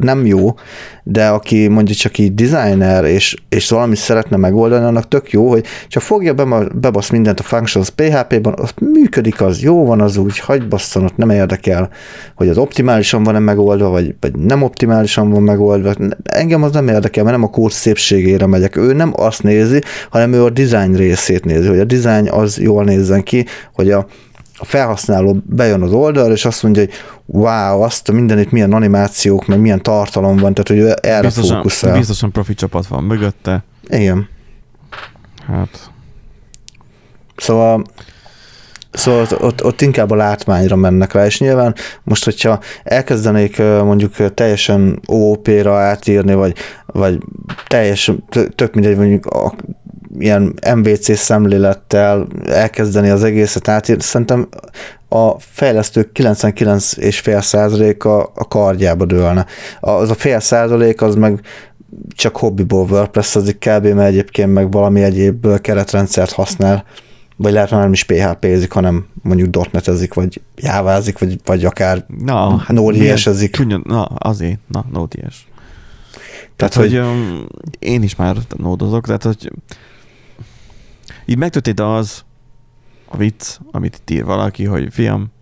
nem jó, de aki mondjuk csak így designer, és, és valamit szeretne megoldani, annak tök jó, hogy csak fogja, be, bebasz mindent a functions PHP-ban, az működik, az jó van, az úgy, hagy basszon, ott nem érdekel, hogy az optimálisan van-e megoldva, vagy, vagy nem optimálisan van megoldva. Engem az nem érdekel, mert nem a kód szépségére megyek. Ő nem azt nézi, hanem ő a design részét nézi, hogy a design az jól nézzen ki, hogy a, a felhasználó bejön az oldalra, és azt mondja, hogy wow, azt a mindenit milyen animációk, meg milyen tartalom van, tehát hogy erre
Biztosan,
fókuszál.
biztosan profi csapat van mögötte.
Igen.
Hát,
Szóval Szóval ott, ott, ott inkább a látmányra mennek rá, és nyilván most, hogyha elkezdenék mondjuk teljesen OOP-ra átírni, vagy, vagy teljesen, tö- tök mindegy, mondjuk a, ilyen MVC szemlélettel elkezdeni az egészet átírni, szerintem a fejlesztők 99,5%-a a kardjába dőlne. Az a fél százalék az meg csak hobbiból WordPress az kb. mert egyébként meg valami egyéb keretrendszert használ, vagy lehet, hogy nem is PHP-zik, hanem mondjuk .NET-ezik, vagy jávázik, vagy, vagy akár
na, hát
Node.js-ezik.
Csúnya, na, azért, na, Node.js.
Tehát,
Tehát, hogy, hogy én is már nódozok, tehát, hogy így megtörtént az a vicc, amit itt ír valaki, hogy fiam,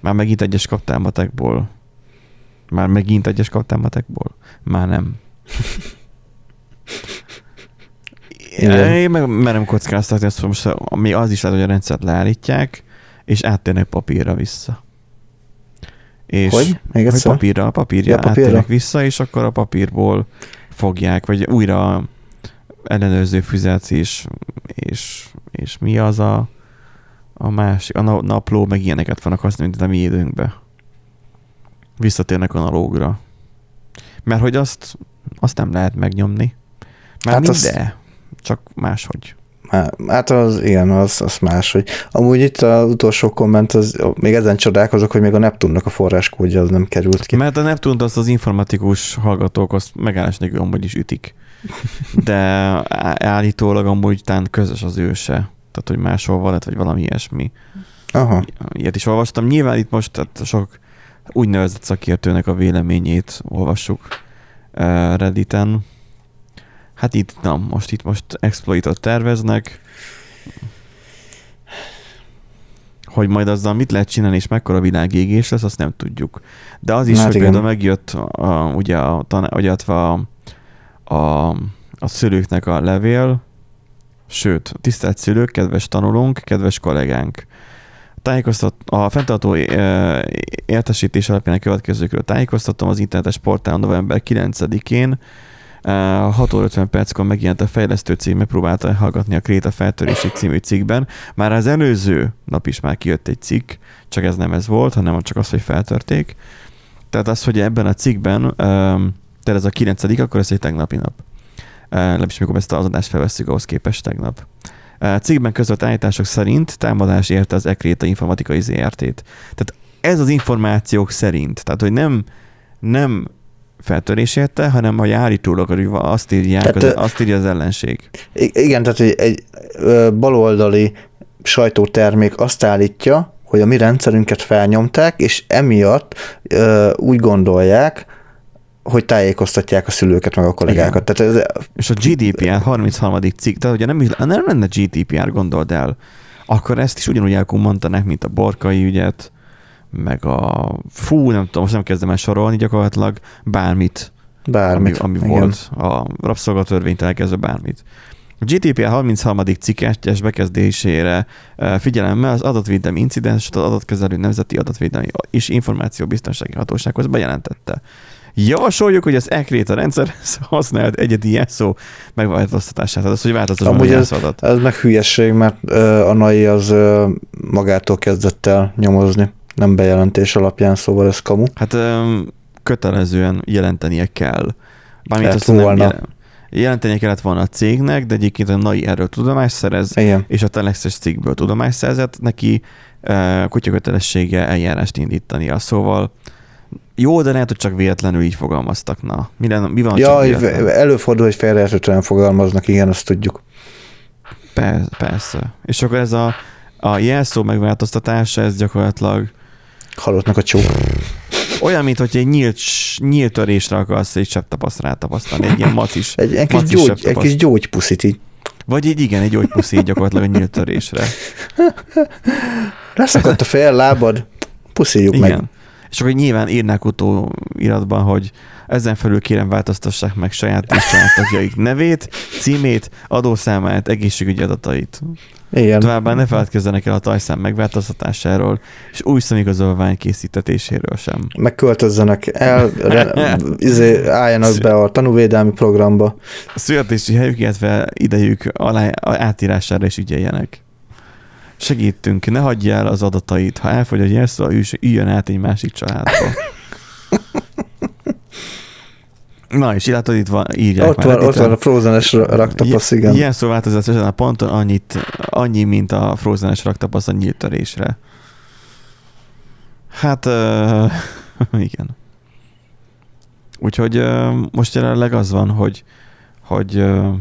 már megint egyes kaptál matekból. Már megint egyes kaptál matekból. Már nem.
Igen.
Én meg merem kockáztatni, azt most ami az is lehet, hogy a rendszert leállítják, és áttérnek papírra vissza. És
Hogy? Még
hogy papírra, papírja,
Ja,
ja,
papírra.
áttérnek vissza, és akkor a papírból fogják, vagy újra ellenőrző füzet és, és, és mi az a, a másik, a na- napló, meg ilyeneket fognak használni, mint a mi időnkbe. Visszatérnek analógra. Mert hogy azt, azt nem lehet megnyomni. Már
Hát
hát
azt-
csak máshogy.
Há- Hát az, igen, az, az más, hogy amúgy itt az utolsó komment, az, még ezen csodálkozok, hogy még a Neptunnak a forráskódja az nem került ki.
Mert a Neptunt azt az informatikus hallgatók azt megállás nélkül amúgy is ütik. De állítólag amúgy tán közös az őse. Tehát, hogy máshol van, vagy valami ilyesmi.
Aha,
Ilyet is olvastam. Nyilván itt most tehát sok úgynevezett szakértőnek a véleményét olvassuk eh, Redditen. Hát itt, na, most itt most exploitot terveznek. Hogy majd azzal mit lehet csinálni, és mekkora világégés lesz, azt nem tudjuk. De az is,
Hát
hogy
igen.
például megjött a, ugye a, vagy illetve a, a, a szülőknek a levél, sőt, tisztelt szülők, kedves tanulónk, kedves kollégánk, tájékoztat, a fenntartó eh, értesítés alapján a következőkről tájékoztatom az internetes portálon november 9-én. eh, 6 óra 50 perckor megjelent a fejlesztő cég, megpróbálta hallgatni a Kréta feltörési című cikkben. Már az előző nap is már kijött egy cikk, csak ez nem ez volt, hanem csak az, hogy feltörték. Tehát az, hogy ebben a cikkben, um, tehát ez a 9 akkor ez egy tegnapi nap. Uh, legalábbis mikor ezt az adást felveszünk, ahhoz képest tegnap. Cikkben között állítások szerint támadás érte az Ekréta informatikai ZRT-t. Tehát ez az információk szerint, tehát hogy nem, nem feltörés érte, hanem hogy állítólag hogy azt, írják,
Tehát,
az, azt írja az ellenség.
Igen, tehát egy, egy baloldali sajtótermék azt állítja, hogy a mi rendszerünket felnyomták, és emiatt ö, úgy gondolják, hogy tájékoztatják a szülőket, meg a kollégákat. Tehát ez,
És a GDPR 33. cikk, tehát ugye nem, is- nem lenne GDPR, gondold el, akkor ezt is ugyanúgy elkommentanák, mint a borkai ügyet, meg a fú, nem tudom, most nem kezdem el sorolni gyakorlatilag bármit,
bármit.
ami, ami
igen.
volt a rabszolgatörvénytől elkezdve bármit. A GDPR 33. cikk egyes bekezdésére figyelemmel az adatvédelmi incidens az adatkezelő nemzeti adatvédelmi és információbiztonsági hatósághoz bejelentette. Javasoljuk, hogy az ECRETA rendszer *laughs* használt egyedi jelszó megváltoztatását, az, hogy változtasson a
Amúgy ez, ez meg hülyesség, mert ö, a NAI az ö, magától kezdett el nyomozni. nem bejelentés alapján, szóval ez kamu.
Hát öm, kötelezően jelentenie kell. Bármint
Lett
azt nem
volna.
jelen- jelentenie kellett volna a cégnek, de egyébként a NAI erről tudomást szerez,
Igen.
és a Telexes cikkből tudomást szerzett, neki kutyakötelessége eljárást indítania. Szóval jó, de lehet, hogy csak véletlenül így fogalmaztak. Na, mi, lenne, mi van,
Ja, előfordul, hogy félreértően fogalmaznak, igen, azt tudjuk.
Persze, persze. És akkor ez a, a jelszó megváltoztatása, ez gyakorlatilag
Halottnak a csók.
olyan, mint hogy egy nyílt, nyílt törésre akarsz egy septapaszt rátapasztani, egy ilyen macis. *laughs*
Egy, egy, kis,
macis
gyógy, egy kis gyógypuszit így.
Vagy egy igen, egy gyógypuszi gyakorlatilag egy nyílt törésre. *laughs*
Leszakadt a fél lábad, puszíjuk
Igen.
meg.
És akkor nyilván írnák utóiratban, hogy ezen felül kérem változtassák meg saját és családtagjaik nevét, címét, adószámát, egészségügyi adatait.
Igen.
Továbbá ne feledkezzenek el a tajszám megváltoztatásáról, és új szemigazolvány készítetéséről sem.
Megköltözzenek el, re, *laughs* izé, álljanak be a tanúvédelmi programba.
A születési helyük, illetve idejük alá, átírására is ügyeljenek. Segítünk, ne hagyja el az adatait. Ha elfogy a jelszó, üljön- át egy másik családba. *laughs* Na, és látod, itt van, írják
Ott
már,
van, ott van a Frozen-es raktapasz, igen.
Jelszó változás ezen a ponton annyit, annyi, mint a Frozen-es raktapasz a nyílt törésre. Hát, uh, *laughs* igen. Úgyhogy uh, most jelenleg az van, hogy hogy uh,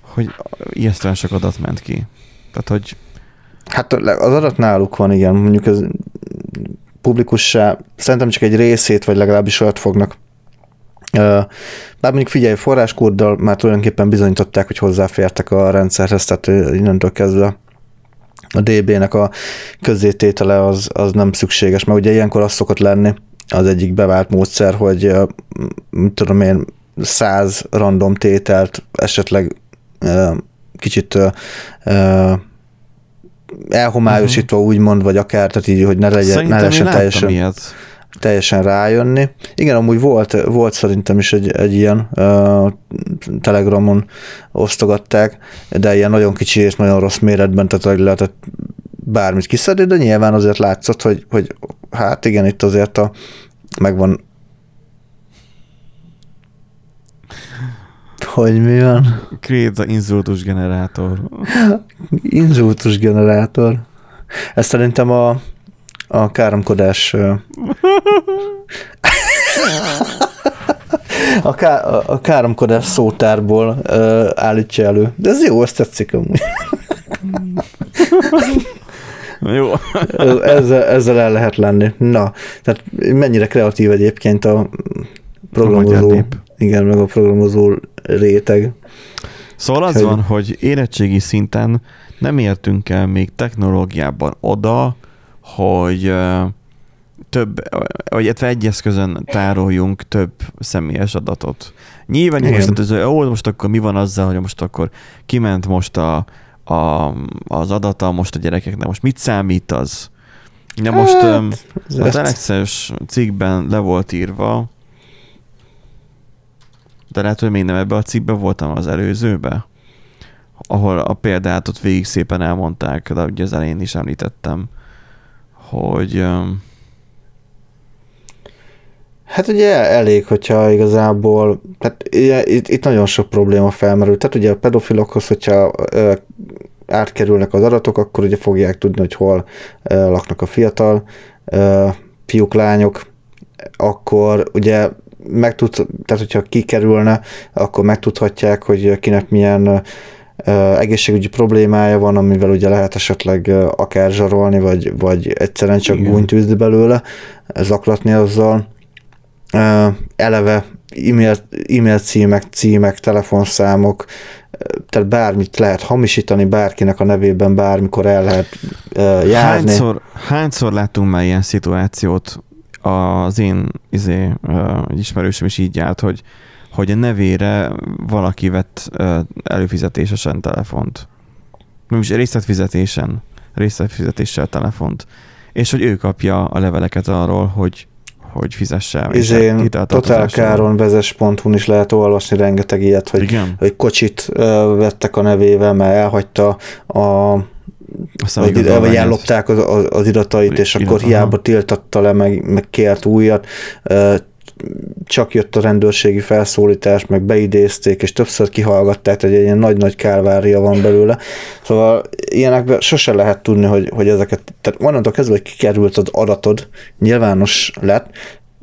hogy ijesztően sok adat ment ki. Tehát, hogy
Hát az adat náluk van, igen. Mondjuk ez publikussá, szerintem csak egy részét, vagy legalábbis olyat fognak. Bár mondjuk figyelj, forráskóddal már tulajdonképpen bizonyították, hogy hozzáfértek a rendszerhez, tehát innentől kezdve a DB-nek a közzététele az, az nem szükséges, mert ugye ilyenkor az szokott lenni, az egyik bevált módszer, hogy mit tudom én, száz random tételt esetleg kicsit elhomályosítva uh-huh. úgymond, vagy akár, tehát így, hogy ne legyen, ne
szerintem
lehessen teljesen,
ilyet.
teljesen rájönni. Igen, amúgy volt, volt szerintem is egy, egy ilyen uh, Telegramon osztogatták, de ilyen nagyon kicsi és nagyon rossz méretben, tehát lehetett bármit kiszedni, de nyilván azért látszott, hogy, hogy hát igen, itt azért a megvan hogy mi van?
The inzultus generátor.
Inzultus generátor. Ez szerintem a, a káromkodás a, ká, a, a káromkodás szótárból ö, állítja elő. De ez jó, ezt tetszik amúgy.
Jó.
Ezzel, ezzel el lehet lenni. Na, tehát mennyire kreatív egyébként a programozó,
nép.
igen, meg a programozó réteg.
Szóval az
Hogy-
van, hogy érettségi szinten nem értünk el még technológiában oda, hogy több, vagy illetve egy eszközön tároljunk több személyes adatot. Nyilván
Igen.
most, ez, ó, most akkor mi van azzal, hogy most akkor kiment most a, a, az adata most a gyerekeknek, most mit számít az? De most
Hát,
öm,
Ez
a
ezt-
Telexes cikkben le volt írva, de lehet, hogy még nem ebbe a cikkbe voltam az előzőbe, ahol a példát ott végig szépen elmondták, de ugye az elején is említettem, hogy
Hát ugye elég, hogyha igazából, tehát itt, itt nagyon sok probléma felmerül. Tehát ugye a pedofilokhoz, hogyha ö, átkerülnek az adatok, akkor ugye fogják tudni, hogy hol ö, laknak a fiatal ö, fiúk, lányok, akkor ugye megtud, tehát hogyha kikerülne, akkor megtudhatják, hogy kinek milyen egészségügyi problémája van, amivel ugye lehet esetleg akár zsarolni, vagy, vagy egyszerűen csak
Igen.
gúnyt űzni belőle, zaklatni azzal. Eleve e-mail, e-mail címek, címek, telefonszámok, tehát bármit lehet hamisítani, bárkinek a nevében bármikor el lehet járni.
hányszor, hányszor láttunk már ilyen szituációt, az én izé, egy ismerősöm is így járt, hogy, hogy a nevére valaki vett előfizetésesen telefont. Nem is részletfizetésen, részletfizetéssel telefont. És hogy ő kapja a leveleket arról, hogy hogy fizesse. és hiteltartozással.
Totálkáron, vezes.hu-n is lehet olvasni rengeteg ilyet, hogy,
Igen.
hogy kocsit vettek a nevével, mert elhagyta a vagy, vagy ellopták az, az, az iratait, és akkor hiába tiltatta le, meg, meg kért újat, csak jött a rendőrségi felszólítás, meg beidézték, és többször kihallgatták, hogy egy ilyen nagy-nagy kálvária van belőle. Szóval ilyenekben sose lehet tudni, hogy, hogy ezeket, tehát onnantól kezdve, hogy kikerült az adatod, nyilvános lett,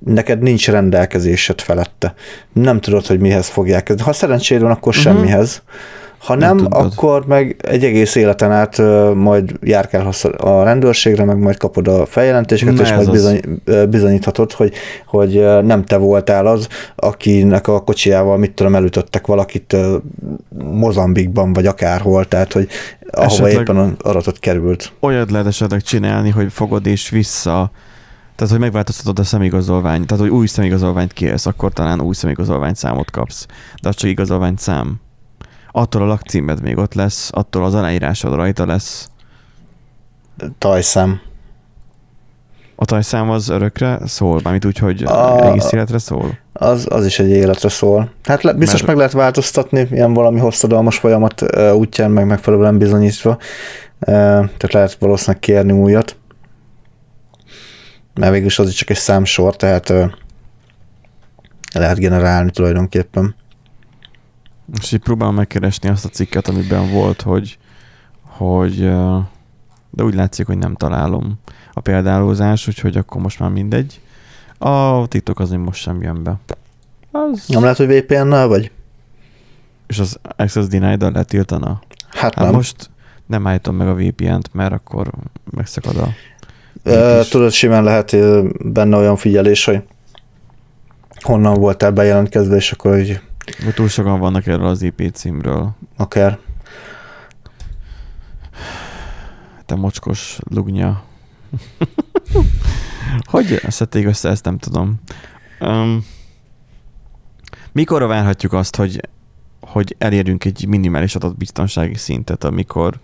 neked nincs rendelkezésed felette. Nem tudod, hogy mihez fogják. Ha szerencséd van, akkor uh-huh. semmihez. Ha nem, nem akkor meg egy egész életen át majd járkálhatsz a rendőrségre, meg majd kapod a feljelentéseket, és majd bizony, bizonyíthatod, hogy, hogy nem te voltál az, akinek a kocsijával, mit tudom, elütöttek valakit Mozambikban, vagy akárhol, tehát, hogy ahova esetleg éppen az aratot került.
Olyat lehet esetleg csinálni, hogy fogod és vissza. Tehát, hogy megváltoztatod a szemigazolványt, tehát, hogy új szemigazolványt kérsz, akkor talán új szemigazolvány számot kapsz. De az csak igazolvány szám attól a lakcímed még ott lesz, attól az aláírásod rajta lesz.
Tajszám.
A tajszám az örökre szól, mármint úgy, hogy a, egész életre szól?
Az, az is egy életre szól. Hát le, biztos Mert... meg lehet változtatni, ilyen valami hosszadalmas folyamat uh, útján, meg megfelelően bizonyítva. Uh, tehát lehet valószínűleg kérni újat. Mert végülis az is csak egy számsor, tehát uh, lehet generálni tulajdonképpen.
És így próbálom megkeresni azt a cikket, amiben volt, hogy, hogy de úgy látszik, hogy nem találom a példálózás, úgyhogy akkor most már mindegy. A TikTok az most sem jön be.
Az... Nem lehet, hogy VPN-nel vagy?
És az Access Denied-dal letiltana?
Hát, hát nem.
most nem állítom meg a VPN-t, mert akkor megszakad a...
E, tudod, simán lehet benne olyan figyelés, hogy honnan voltál bejelentkezve, és akkor hogy
túl sokan vannak erről az IP címről.
Akár.
Te mocskos lugnya. *laughs* hogy szedték össze, ezt nem tudom. Um, mikorra várhatjuk azt, hogy, hogy elérjünk egy minimális adatbiztonsági szintet, amikor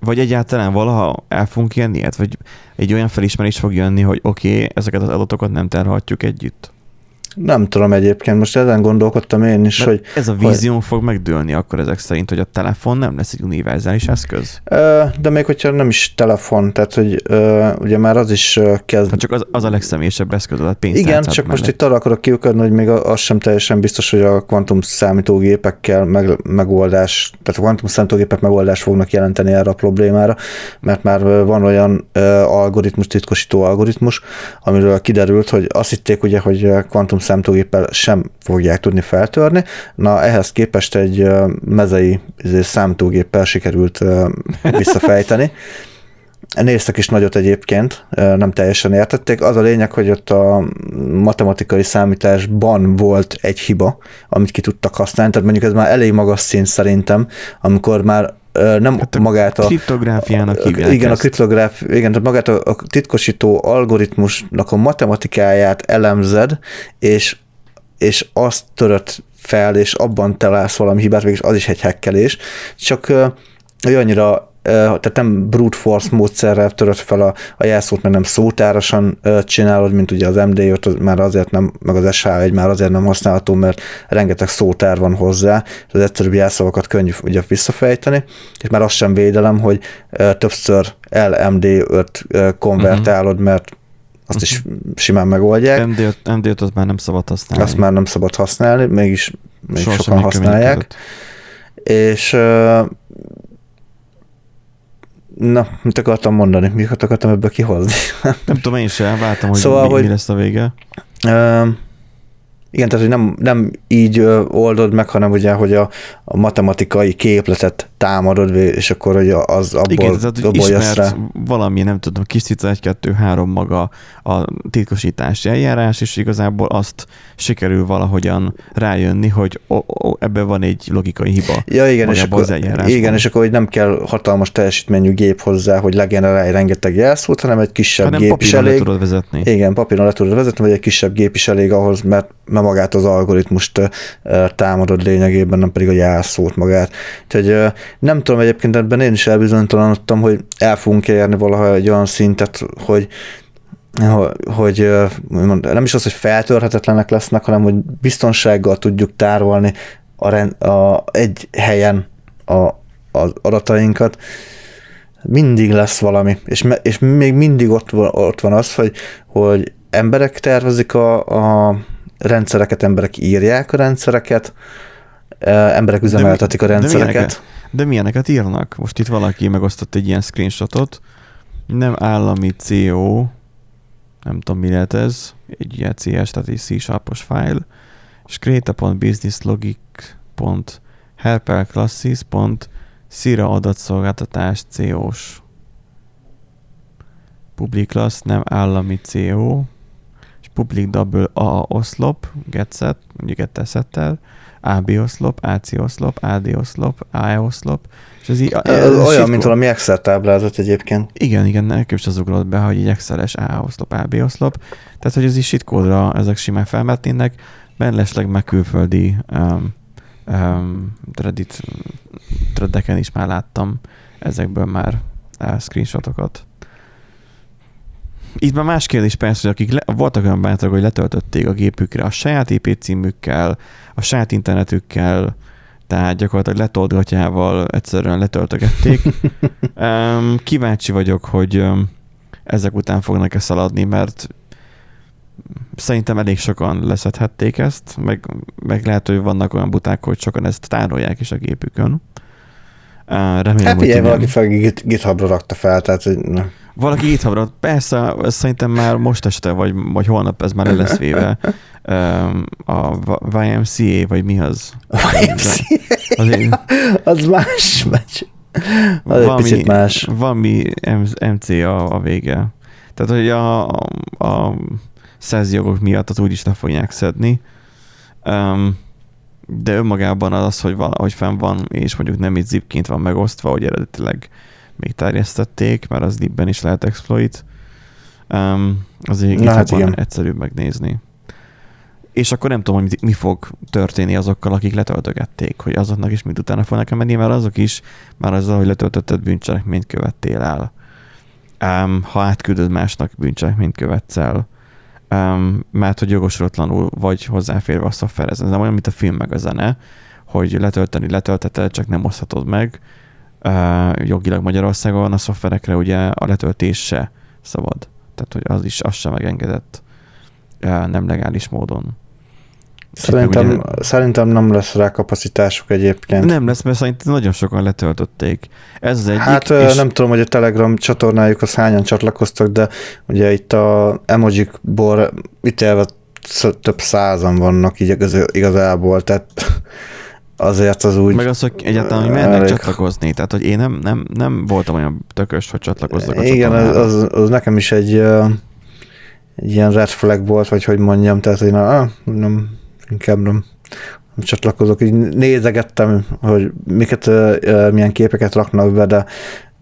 vagy egyáltalán valaha el fogunk jönni, vagy egy olyan felismerés fog jönni, hogy oké, okay, ezeket az adatokat nem terhatjuk együtt?
Nem tudom egyébként, most ezen gondolkodtam én is, Mert hogy...
Ez a vízió hogy... fog megdőlni akkor ezek szerint, hogy a telefon nem lesz egy univerzális eszköz?
De még hogyha nem is telefon, tehát hogy ugye már az is kezd...
Hát csak az, az a legszemélyesebb eszköz, a pénzt.
Igen, csak mellett. most itt arra akarok kiukadni, hogy még az sem teljesen biztos, hogy a kvantum számítógépekkel meg, megoldás, tehát a kvantum számítógépek megoldást fognak jelenteni erre a problémára, mert már van olyan algoritmus, titkosító algoritmus, amiről kiderült, hogy azt hitték ugye, hogy kvantum számítógéppel sem fogják tudni feltörni. Na, ehhez képest egy mezei izé, számítógéppel sikerült visszafejteni. *laughs* Néztek is nagyot egyébként, nem teljesen értették. Az a lényeg, hogy ott a matematikai számításban volt egy hiba, amit ki tudtak használni, tehát mondjuk ez már elég magas szint szerintem, amikor már nem hát a magát a...
Kriptográfiának hívják
Igen, ezt. a kriptográf, igen, tehát magát a, a titkosító algoritmusnak a matematikáját elemzed, és, és azt törött fel, és abban találsz valami hibát, végül az is egy hekkelés, csak hogy annyira tehát nem brute force módszerrel törött fel a, a jelszót, mert nem szótárosan csinálod, mint ugye az MD5, az már azért nem, meg az SH1 már azért nem használható, mert rengeteg szótár van hozzá, az egyszerűbb jelszavakat könnyű ugye visszafejteni, és már azt sem védelem, hogy többször LMD5 konvertálod, mert azt is uh-huh. simán megoldják.
MD5, MD5 már nem szabad használni.
Azt már nem szabad használni, mégis még sokan használják. És Na, mit akartam mondani? Miket akartam ebből kihozni? *laughs*
Nem tudom, én sem, vártam, hogy szóval, mi, hogy, mi lesz a vége. Uh,
igen, tehát hogy nem, nem így oldod meg, hanem ugye, hogy a, a matematikai képletet támadod, és akkor hogy az abból, Igen, tehát, abból jössz rá.
valami, nem tudom, kis cica, egy, kettő, három maga a titkosítási eljárás, és igazából azt sikerül valahogyan rájönni, hogy ebben van egy logikai hiba.
Ja, igen, és akkor, igen, és akkor hogy nem kell hatalmas teljesítményű gép hozzá, hogy legenerálj rengeteg jelszót, hanem egy kisebb hanem gép is elég.
tudod vezetni.
Igen, papíron le tudod vezetni, vagy egy kisebb gép is elég ahhoz, mert, mert magát az algoritmust támadod lényegében, nem pedig a jelszót magát. Úgyhogy nem tudom, egyébként ebben én is elbizonytalanodtam, hogy el fogunk érni valaha egy olyan szintet, hogy hogy nem is az, hogy feltörhetetlenek lesznek, hanem hogy biztonsággal tudjuk tárolni a, a egy helyen a, az adatainkat. mindig lesz valami, és, me, és még mindig ott van, ott van az, hogy, hogy emberek tervezik a, a rendszereket, emberek írják a rendszereket, emberek üzemeltetik a rendszereket.
De milyeneket, de milyeneket írnak? Most itt valaki megosztott egy ilyen screenshotot, nem állami CO, nem tudom mi lehet ez, egy ilyen CS, tehát egy C-sharpos file, és create.businesslogic.helperclasses.sira adatszolgáltatás CO-s. Public class, nem állami CO, public double A oszlop, getset, mondjuk gettesettel, AB oszlop, AC oszlop, AD oszlop, AE oszlop,
és ez így, ez olyan, mint valami Excel táblázat egyébként.
Igen, igen, nekem is az ugrott be, hogy egy Excel-es A oszlop, AB oszlop, tehát hogy ez is shitkódra ezek simán felmetnének, mellesleg meg külföldi um, um, Reddit threadeken is már láttam ezekből már uh, screenshotokat. Itt már más kérdés persze, hogy akik le, voltak olyan bátrak, hogy letöltötték a gépükre a saját IP címükkel, a saját internetükkel, tehát gyakorlatilag letolgatjával egyszerűen letöltögették. *laughs* um, kíváncsi vagyok, hogy um, ezek után fognak-e szaladni, mert szerintem elég sokan leszedhették ezt, meg, meg lehet, hogy vannak olyan buták, hogy sokan ezt tárolják is a gépükön.
Remélem, hát figyelj, valaki fel GitHubra rakta fel, tehát hogy...
Valaki GitHubra, persze, szerintem már most este, vagy, vagy holnap ez már le lesz véve. A YMCA, vagy mi az?
YMCA? Az, az más, más. Az valami, egy picit más.
Valami MCA a vége. Tehát, hogy a, a szerzőjogok miatt az úgyis le fogják szedni. Um, de önmagában az, az hogy valahogy fenn van, és mondjuk nem így zipként van megosztva, hogy eredetileg még terjesztették, mert az libben is lehet exploit. Um, azért Na, hát igen. egyszerűbb megnézni. És akkor nem tudom, hogy mi fog történni azokkal, akik letöltögették, hogy azoknak is mind utána fognak menni, mert azok is már azzal, hogy letöltötted bűncselekményt követtél el. Um, ha átküldöd másnak bűncselekményt követsz el, um, mert hogy jogosulatlanul vagy hozzáférve a szoftverhez. Ez nem olyan, mint a film meg a zene, hogy letölteni letölteted, csak nem oszthatod meg. Uh, jogilag Magyarországon a szoftverekre ugye a letöltés se szabad. Tehát, hogy az is, az sem megengedett uh, nem legális módon.
Szerintem, ugye, szerintem nem lesz rá kapacitásuk egyébként.
Nem lesz, mert szerintem nagyon sokan letöltötték. Ez az egyik.
Hát és... nem tudom, hogy a Telegram csatornájuk az hányan csatlakoztak, de ugye itt a emojikból elve több százan vannak így igazából, tehát azért az úgy...
Meg az, hogy egyáltalán, hogy mennek elég... csatlakozni, tehát hogy én nem, nem, nem voltam olyan tökös, hogy csatlakozzak a
Igen, az, az, az, nekem is egy, egy ilyen red flag volt, vagy hogy mondjam, tehát hogy na, nem, inkább nem csatlakozok. Így nézegettem, hogy miket, milyen képeket raknak be, de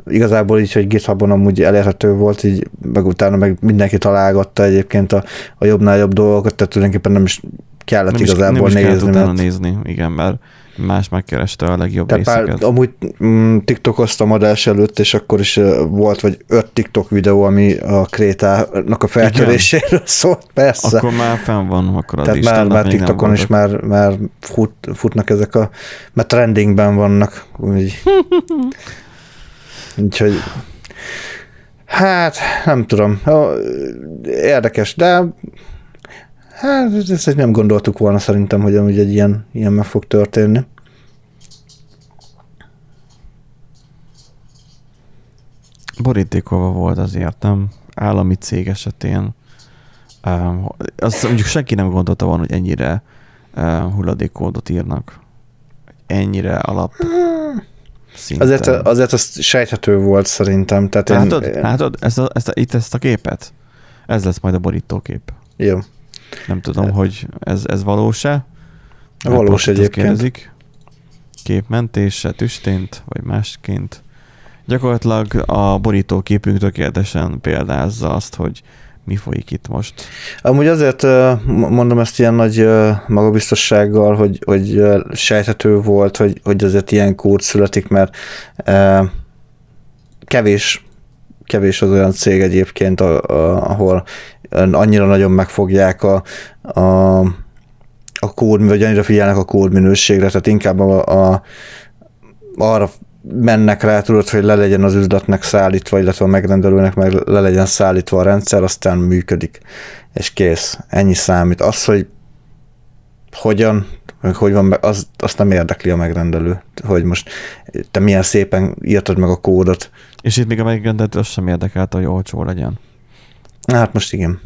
igazából így, hogy GitHubon amúgy elérhető volt, így meg utána meg mindenki találgatta egyébként a, a jobbnál jobb dolgokat, tehát tulajdonképpen nem is kellett nem igazából is, nem nézni.
Is mert... nézni, igen, mert más megkereste a legjobb Tehát részeket.
Pár, amúgy mm, TikTokoztam adás előtt, és akkor is volt vagy öt TikTok videó, ami a Krétának a feltöréséről Igen. szólt, persze.
Akkor már fenn van, akkor az
Tehát
is.
már, már TikTokon is már, már fut, futnak ezek a, mert trendingben vannak, úgy. *laughs* Úgyhogy Hát, nem tudom. Érdekes, de Hát ezt nem gondoltuk volna szerintem, hogy amúgy egy ilyen, ilyen meg fog történni.
Borítékolva volt azért, nem? Állami cég esetén. Um, azt mondjuk senki nem gondolta volna, hogy ennyire uh, hulladékkódot írnak. Ennyire alap
szinten. Azért, azért az sejthető volt szerintem. Tehát
látod, én, látod ezt a, ezt a, itt ezt a képet? Ez lesz majd a borítókép.
Jó.
Nem tudom, hogy ez, ez valós-e.
Valós egyébként. Kérdezik.
Képmentése, tüstént, vagy másként. Gyakorlatilag a borítóképünk tökéletesen példázza azt, hogy mi folyik itt most.
Amúgy azért mondom ezt ilyen nagy magabiztossággal, hogy, hogy sejthető volt, hogy, hogy azért ilyen kód születik, mert kevés kevés az olyan cég egyébként, ahol annyira nagyon megfogják a, a, a kód, vagy annyira figyelnek a kód minőségre, tehát inkább a, a, arra mennek rá, tudod, hogy le legyen az üzletnek szállítva, illetve a megrendelőnek meg le legyen szállítva a rendszer, aztán működik, és kész. Ennyi számít. Az, hogy hogyan, hogy van, az, azt nem érdekli a megrendelő, hogy most te milyen szépen írtad meg a kódot.
És itt még a megrendelő azt sem érdekelt, hogy olcsó legyen.
Hát most igen.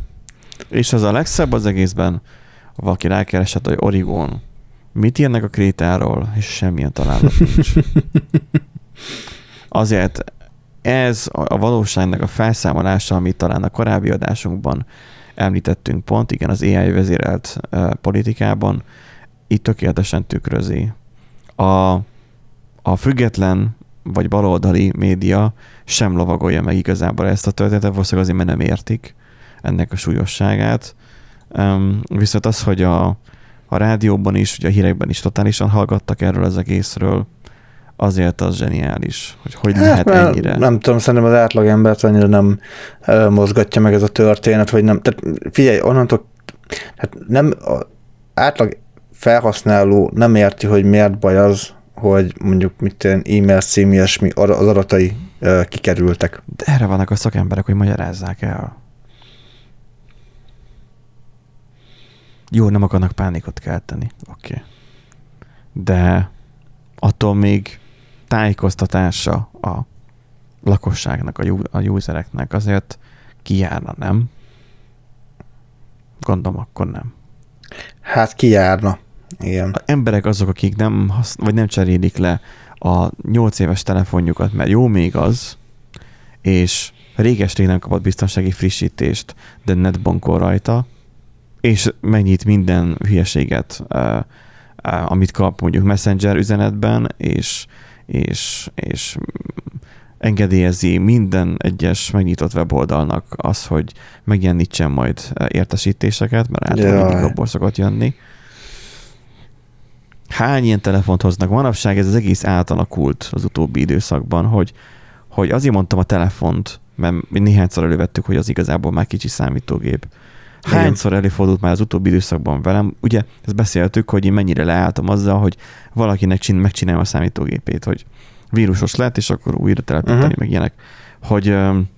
És az a legszebb az egészben, valaki rákeresett, hogy Origon. Mit írnak a krétáról, és semmilyen találat nincs. *laughs* Azért ez a valóságnak a felszámolása, amit talán a korábbi adásunkban említettünk pont, igen, az AI vezérelt uh, politikában, itt tökéletesen tükrözi. A, a független vagy baloldali média sem lovagolja meg igazából ezt a történetet, valószínűleg azért, mert nem értik ennek a súlyosságát. Um, viszont az, hogy a, a rádióban is, ugye a hírekben is totálisan hallgattak erről az egészről, azért az zseniális, hogy hogy hát, lehet ennyire.
Nem tudom, szerintem az átlagembert annyira nem mozgatja meg ez a történet, vagy nem. Tehát figyelj, onnantól, hát nem, átlag felhasználó nem érti, hogy miért baj az, hogy mondjuk mit e-mail cím, ilyesmi, az adatai kikerültek.
De erre vannak a szakemberek, hogy magyarázzák el. Jó, nem akarnak pánikot kelteni. Oké. Okay. De attól még tájékoztatása a lakosságnak, a, a usereknek azért kijárna, nem? Gondolom, akkor nem.
Hát kijárna. Igen.
A emberek azok, akik nem, hasz, vagy nem cserélik le a 8 éves telefonjukat, mert jó még az, és réges nem kapott biztonsági frissítést, de netbankol rajta, és megnyit minden hülyeséget, amit kap mondjuk Messenger üzenetben, és, és, és engedélyezi minden egyes megnyitott weboldalnak az, hogy megjelenítsen majd értesítéseket, mert általában abból szokott jönni. Hány ilyen telefont hoznak? Manapság ez az egész átalakult az utóbbi időszakban, hogy, hogy azért mondtam a telefont, mert néhányszor elővettük, hogy az igazából már kicsi számítógép. Hányszor előfordult már az utóbbi időszakban velem? Ugye ezt beszéltük, hogy én mennyire leálltam azzal, hogy valakinek csin, megcsinálja a számítógépét, hogy vírusos lett, és akkor újra telepíteni, uh-huh. meg ilyenek. Hogy um,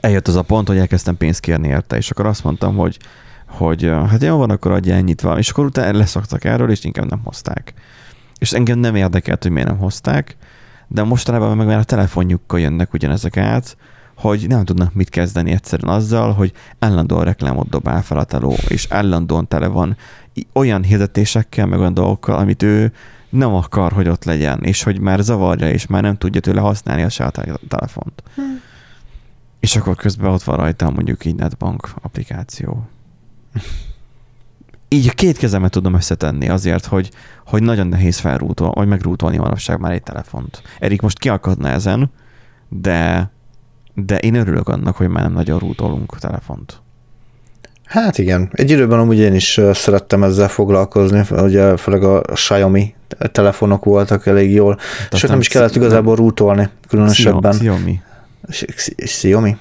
eljött az a pont, hogy elkezdtem pénzt kérni érte, és akkor azt mondtam, hogy, hogy hát jó van, akkor adja ennyit van. És akkor utána leszaktak erről, és inkább nem hozták. És engem nem érdekelt, hogy miért nem hozták, de mostanában meg már a telefonjukkal jönnek ugyanezek át, hogy nem tudnak mit kezdeni egyszerűen azzal, hogy állandóan reklámot dobál fel a teló, és állandóan tele van olyan hirdetésekkel, meg olyan dolgokkal, amit ő nem akar, hogy ott legyen, és hogy már zavarja, és már nem tudja tőle használni a saját telefont. Hmm. És akkor közben ott van rajta mondjuk így netbank applikáció. Így két kezemet tudom összetenni azért, hogy, hogy nagyon nehéz felrútolni, vagy megrútolni manapság már egy telefont. Erik most kiakadna ezen, de de én örülök annak, hogy már nem nagyon rútolunk telefont.
Hát igen, egy időben amúgy én is szerettem ezzel foglalkozni, ugye főleg a Xiaomi telefonok voltak elég jól, és nem is kellett igazából rútolni különösebben.
Xiaomi.
Xiaomi?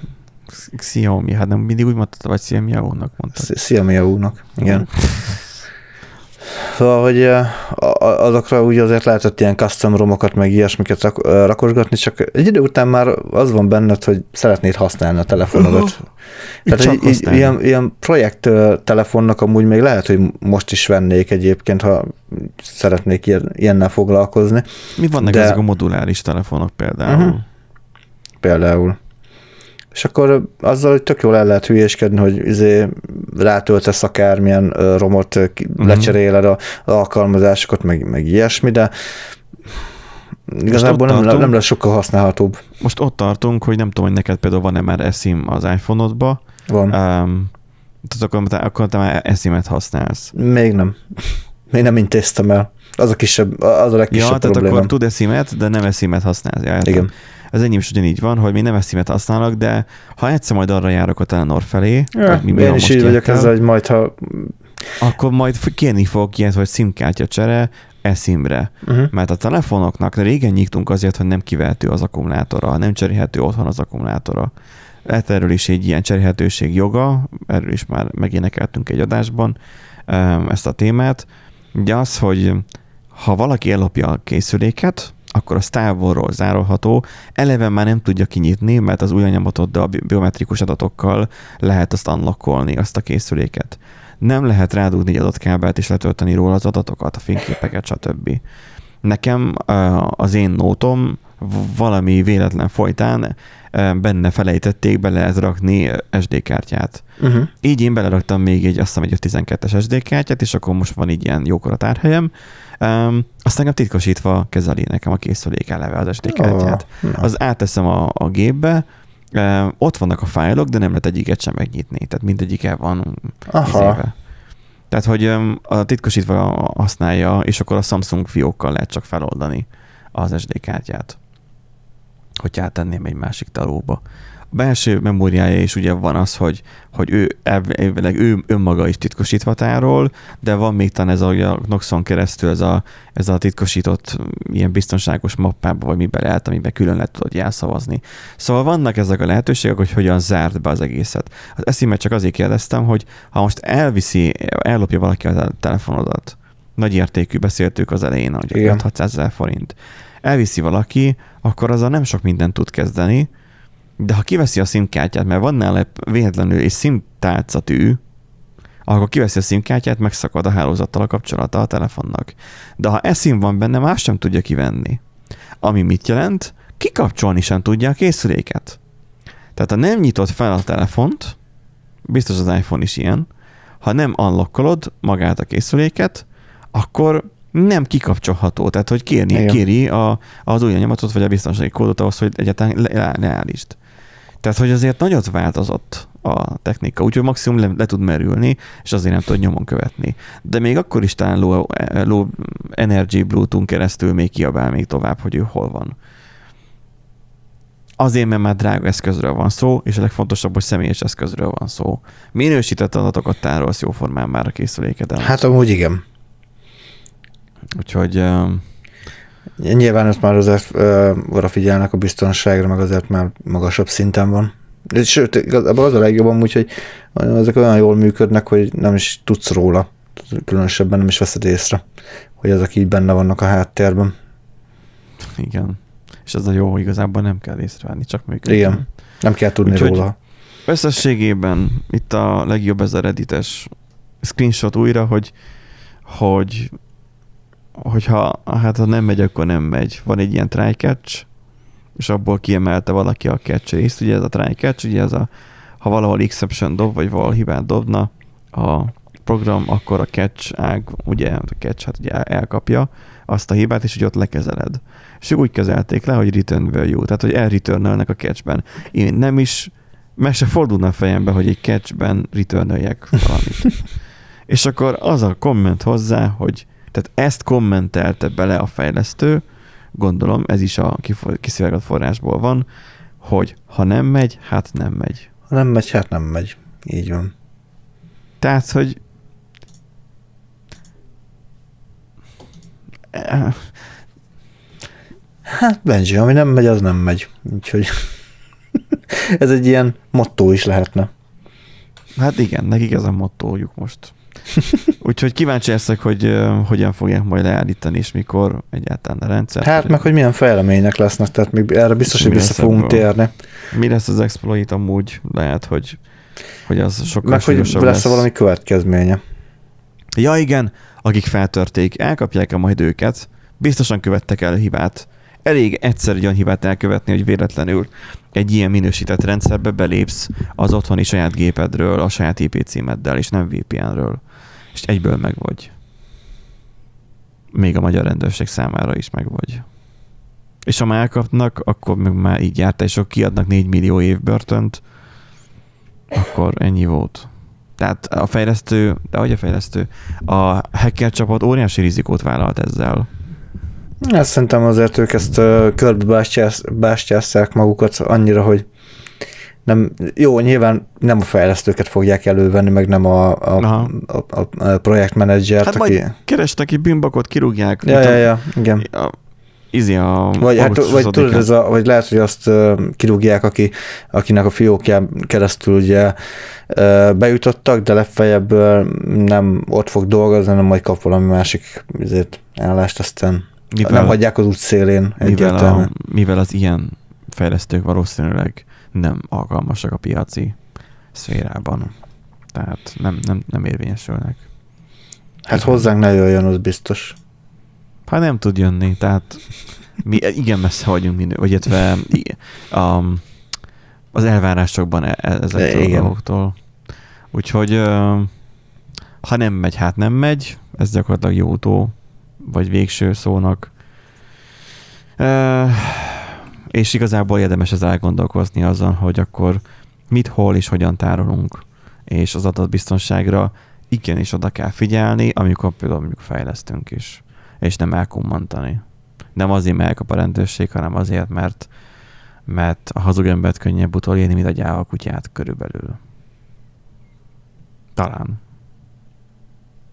Xiaomi, hát nem mindig úgy mondtad, vagy Xiaomi-nak mondtad.
Xiaomi-nak, igen. Szóval, hogy azokra úgy azért lehetett ilyen custom romokat, meg ilyesmiket rak- rakosgatni, csak egy idő után már az van benned, hogy szeretnéd használni a telefonodat. Uh-huh. Tehát egy, egy, ilyen, ilyen projekt telefonnak amúgy még lehet, hogy most is vennék egyébként, ha szeretnék ilyen, ilyennel foglalkozni.
Mi vannak De... ezek a moduláris telefonok például? Uh-huh.
Például és akkor azzal, hogy tök jól el lehet hülyéskedni, hogy izé rátöltesz akármilyen romot, uh-huh. lecseréled az alkalmazásokat, meg, meg ilyesmi, de igazából nem, tartunk, nem lesz sokkal használhatóbb.
Most ott tartunk, hogy nem tudom, hogy neked például van-e már eSIM az iPhone-odba.
Van. Um,
tehát akkor, akkor te már eSIM-et használsz.
Még nem. Még nem intéztem el. Az a kisebb, az a legkisebb ja,
tehát akkor tud eSIM-et, de nem eSIM-et használsz. Ja,
Igen.
Az enyém is ugyanígy van, hogy még nem ezt használok, de ha egyszer majd arra járok a Telenor felé, ja,
mi én is így vagyok ezzel, hogy majd ha...
Akkor majd kérni fog ilyet, hogy SIM-kártya csere, eszimre. Uh-huh. Mert a telefonoknak régen nyíktunk azért, hogy nem kivehető az akkumulátora, nem cserélhető otthon az akkumulátora. Lehet erről is egy ilyen cserélhetőség joga, erről is már megénekeltünk egy adásban ezt a témát. Ugye az, hogy ha valaki ellopja a készüléket, akkor az távolról zárolható, eleve már nem tudja kinyitni, mert az új anyagatoddal, biometrikus adatokkal lehet azt unlockolni, azt a készüléket. Nem lehet rádugni egy adott kábelt és letölteni róla az adatokat, a fényképeket, stb. Nekem az én nótom valami véletlen folytán benne felejtették, be lehet rakni SD kártyát. Uh-huh. Így én beleraktam még egy, azt hiszem, egy 12-es SD kártyát, és akkor most van így ilyen jókora tárhelyem. Um, azt engem titkosítva kezeli nekem a készülék eleve az SD kártyát. Oh, az áteszem a, a gépbe, um, ott vannak a fájlok, de nem lehet egyiket sem megnyitni, tehát mindegyik el van éve. Tehát, hogy um, a titkosítva használja, és akkor a Samsung fiókkal lehet csak feloldani az SD kártyát hogy áttenném egy másik talóba. Belső memóriája is ugye van az, hogy, hogy ő elvileg ő önmaga is titkosítva tárol, de van még talán ez a, a Noxon keresztül ez a, ez a titkosított ilyen biztonságos mappába, vagy miben lehet, amiben külön lehet tudod jelszavazni. Szóval vannak ezek a lehetőségek, hogy hogyan zárt be az egészet. Az eszimet csak azért kérdeztem, hogy ha most elviszi, ellopja valaki a telefonodat, nagy értékű, beszéltük az elején, hogy 5-600 ezer forint, elviszi valaki, akkor azzal nem sok mindent tud kezdeni, de ha kiveszi a szimkártyát, mert van nála véletlenül egy szimtálcatű, akkor kiveszi a szimkártyát, megszakad a hálózattal a kapcsolata a telefonnak. De ha eszim van benne, más sem tudja kivenni. Ami mit jelent? Kikapcsolni sem tudja a készüléket. Tehát ha nem nyitod fel a telefont, biztos az iPhone is ilyen, ha nem unlockolod magát a készüléket, akkor nem kikapcsolható, tehát hogy kérni, Igen. kéri a, az új nyomatot vagy a biztonsági kódot ahhoz, hogy egyáltalán le, leállítsd. Tehát, hogy azért nagyot változott a technika, úgyhogy maximum le, le tud merülni, és azért nem tud nyomon követni. De még akkor is talán low, low energy Bluetooth keresztül még kiabál még tovább, hogy ő hol van. Azért, mert már drága eszközről van szó, és a legfontosabb, hogy személyes eszközről van szó. Minősített adatokat tárolsz jóformán már a készülékeden.
Hát amúgy igen.
Úgyhogy...
Nyilván ezt már azért uh, oda figyelnek a biztonságra, meg azért már magasabb szinten van. Sőt, igazából az a legjobb amúgy, hogy ezek olyan jól működnek, hogy nem is tudsz róla. Különösebben nem is veszed észre, hogy ezek így benne vannak a háttérben.
Igen. És ez a jó, igazából nem kell észrevenni, csak működik.
Igen. Nem kell tudni Úgyhogy róla.
Összességében itt a legjobb ez a reddites screenshot újra, hogy, hogy hogyha hát ha nem megy, akkor nem megy. Van egy ilyen try catch, és abból kiemelte valaki a catch részt. Ugye ez a try catch, ugye ez a, ha valahol exception dob, vagy valahol hibát dobna a program, akkor a catch ág, ugye a catch hát ugye elkapja azt a hibát, és ugye ott lekezeled. És úgy kezelték le, hogy return value, tehát hogy elreturnelnek a catchben. Én nem is, meg se fordulna a fejembe, hogy egy catchben returnöljek valamit. *laughs* és akkor az a komment hozzá, hogy tehát ezt kommentelte bele a fejlesztő, gondolom ez is a kiszivárgott forrásból van, hogy ha nem megy, hát nem megy.
Ha nem megy, hát nem megy. Így van.
Tehát, hogy
Hát Benji, ami nem megy, az nem megy. Úgyhogy *laughs* ez egy ilyen motto is lehetne.
Hát igen, nekik ez a mottójuk most. *laughs* Úgyhogy kíváncsi leszek, hogy uh, hogyan fogják majd leállítani, és mikor egyáltalán a rendszer.
Hát meg, hogy milyen fejlemények lesznek, tehát még erre biztos, hogy vissza fogunk térni.
Mi lesz az exploit amúgy? Lehet, hogy, hogy az sokkal
Meg hogy lesz, lesz valami következménye.
Ja igen, akik feltörték, elkapják-e majd őket, biztosan követtek el hibát. Elég egyszer egy olyan hibát elkövetni, hogy véletlenül egy ilyen minősített rendszerbe belépsz az otthoni saját gépedről, a saját IP címeddel, és nem VPN-ről és egyből meg vagy. Még a magyar rendőrség számára is meg vagy. És ha már elkapnak, akkor meg már így járt, és akkor kiadnak 4 millió év börtönt, akkor ennyi volt. Tehát a fejlesztő, de hogy a fejlesztő, a hacker csapat óriási rizikót vállalt ezzel.
Ezt szerintem azért ők ezt körbe bástyázták magukat annyira, hogy nem, jó, nyilván nem a fejlesztőket fogják elővenni, meg nem a, a, a, a projektmenedzsert.
Hát aki... kerestek ki bűnbakot, kirúgják.
Ja, ja, ja, igen. A,
izi a
vagy, hát, vagy tudod, ez a, vagy lehet, hogy azt kirúgják, aki, akinek a fiókján keresztül ugye bejutottak, de legfeljebb nem ott fog dolgozni, hanem majd kap valami másik ezért állást, aztán Mivel, nem hagyják az út szélén
mivel, a, mivel az ilyen fejlesztők valószínűleg nem alkalmasak a piaci szférában. Tehát nem, nem, nem érvényesülnek.
Hát igen. hozzánk ne jöjjön, az biztos.
Hát nem tud jönni, tehát mi igen messze vagyunk, minő, vagy illetve um, az elvárásokban e, e, ezektől a dolgoktól. Úgyhogy ha nem megy, hát nem megy. Ez gyakorlatilag jó utó, vagy végső szónak. És igazából érdemes ez elgondolkozni azon, hogy akkor mit, hol és hogyan tárolunk. És az adatbiztonságra igenis oda kell figyelni, amikor például mondjuk fejlesztünk is, és nem elkummantani. Nem azért, mert elkap a rendőrség, hanem azért, mert, mert a hazug embert könnyebb utolérni, mint a gyáva kutyát körülbelül. Talán.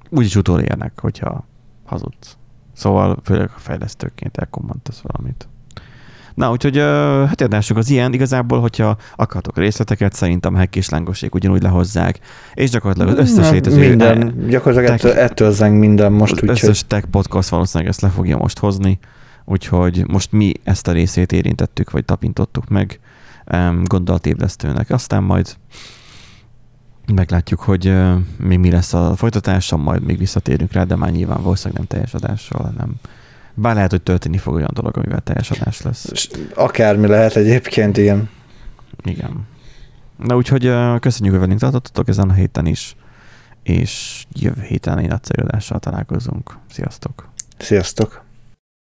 Úgyis utolérnek, hogyha hazudsz. Szóval főleg a fejlesztőként elkommantasz valamit. Na, úgyhogy hát érdásuk az ilyen. Igazából, hogyha akartok részleteket, szerintem Hack és Lángoség ugyanúgy lehozzák, és gyakorlatilag az összes létező...
Minden, gyakorlatilag tech, ettől, zeng minden most.
Az összes hogy... tech podcast valószínűleg ezt le fogja most hozni, úgyhogy most mi ezt a részét érintettük, vagy tapintottuk meg gondolatébresztőnek. Aztán majd meglátjuk, hogy még mi lesz a folytatása, majd még visszatérünk rá, de már nyilván valószínűleg nem teljes adással, hanem bár lehet, hogy történni fog olyan dolog, amivel teljes adás lesz.
Akármi lehet egyébként, igen.
Igen. Na úgyhogy köszönjük, hogy velünk tartottatok ezen a héten is, és jövő héten egy nagyszerű találkozunk. Sziasztok!
Sziasztok!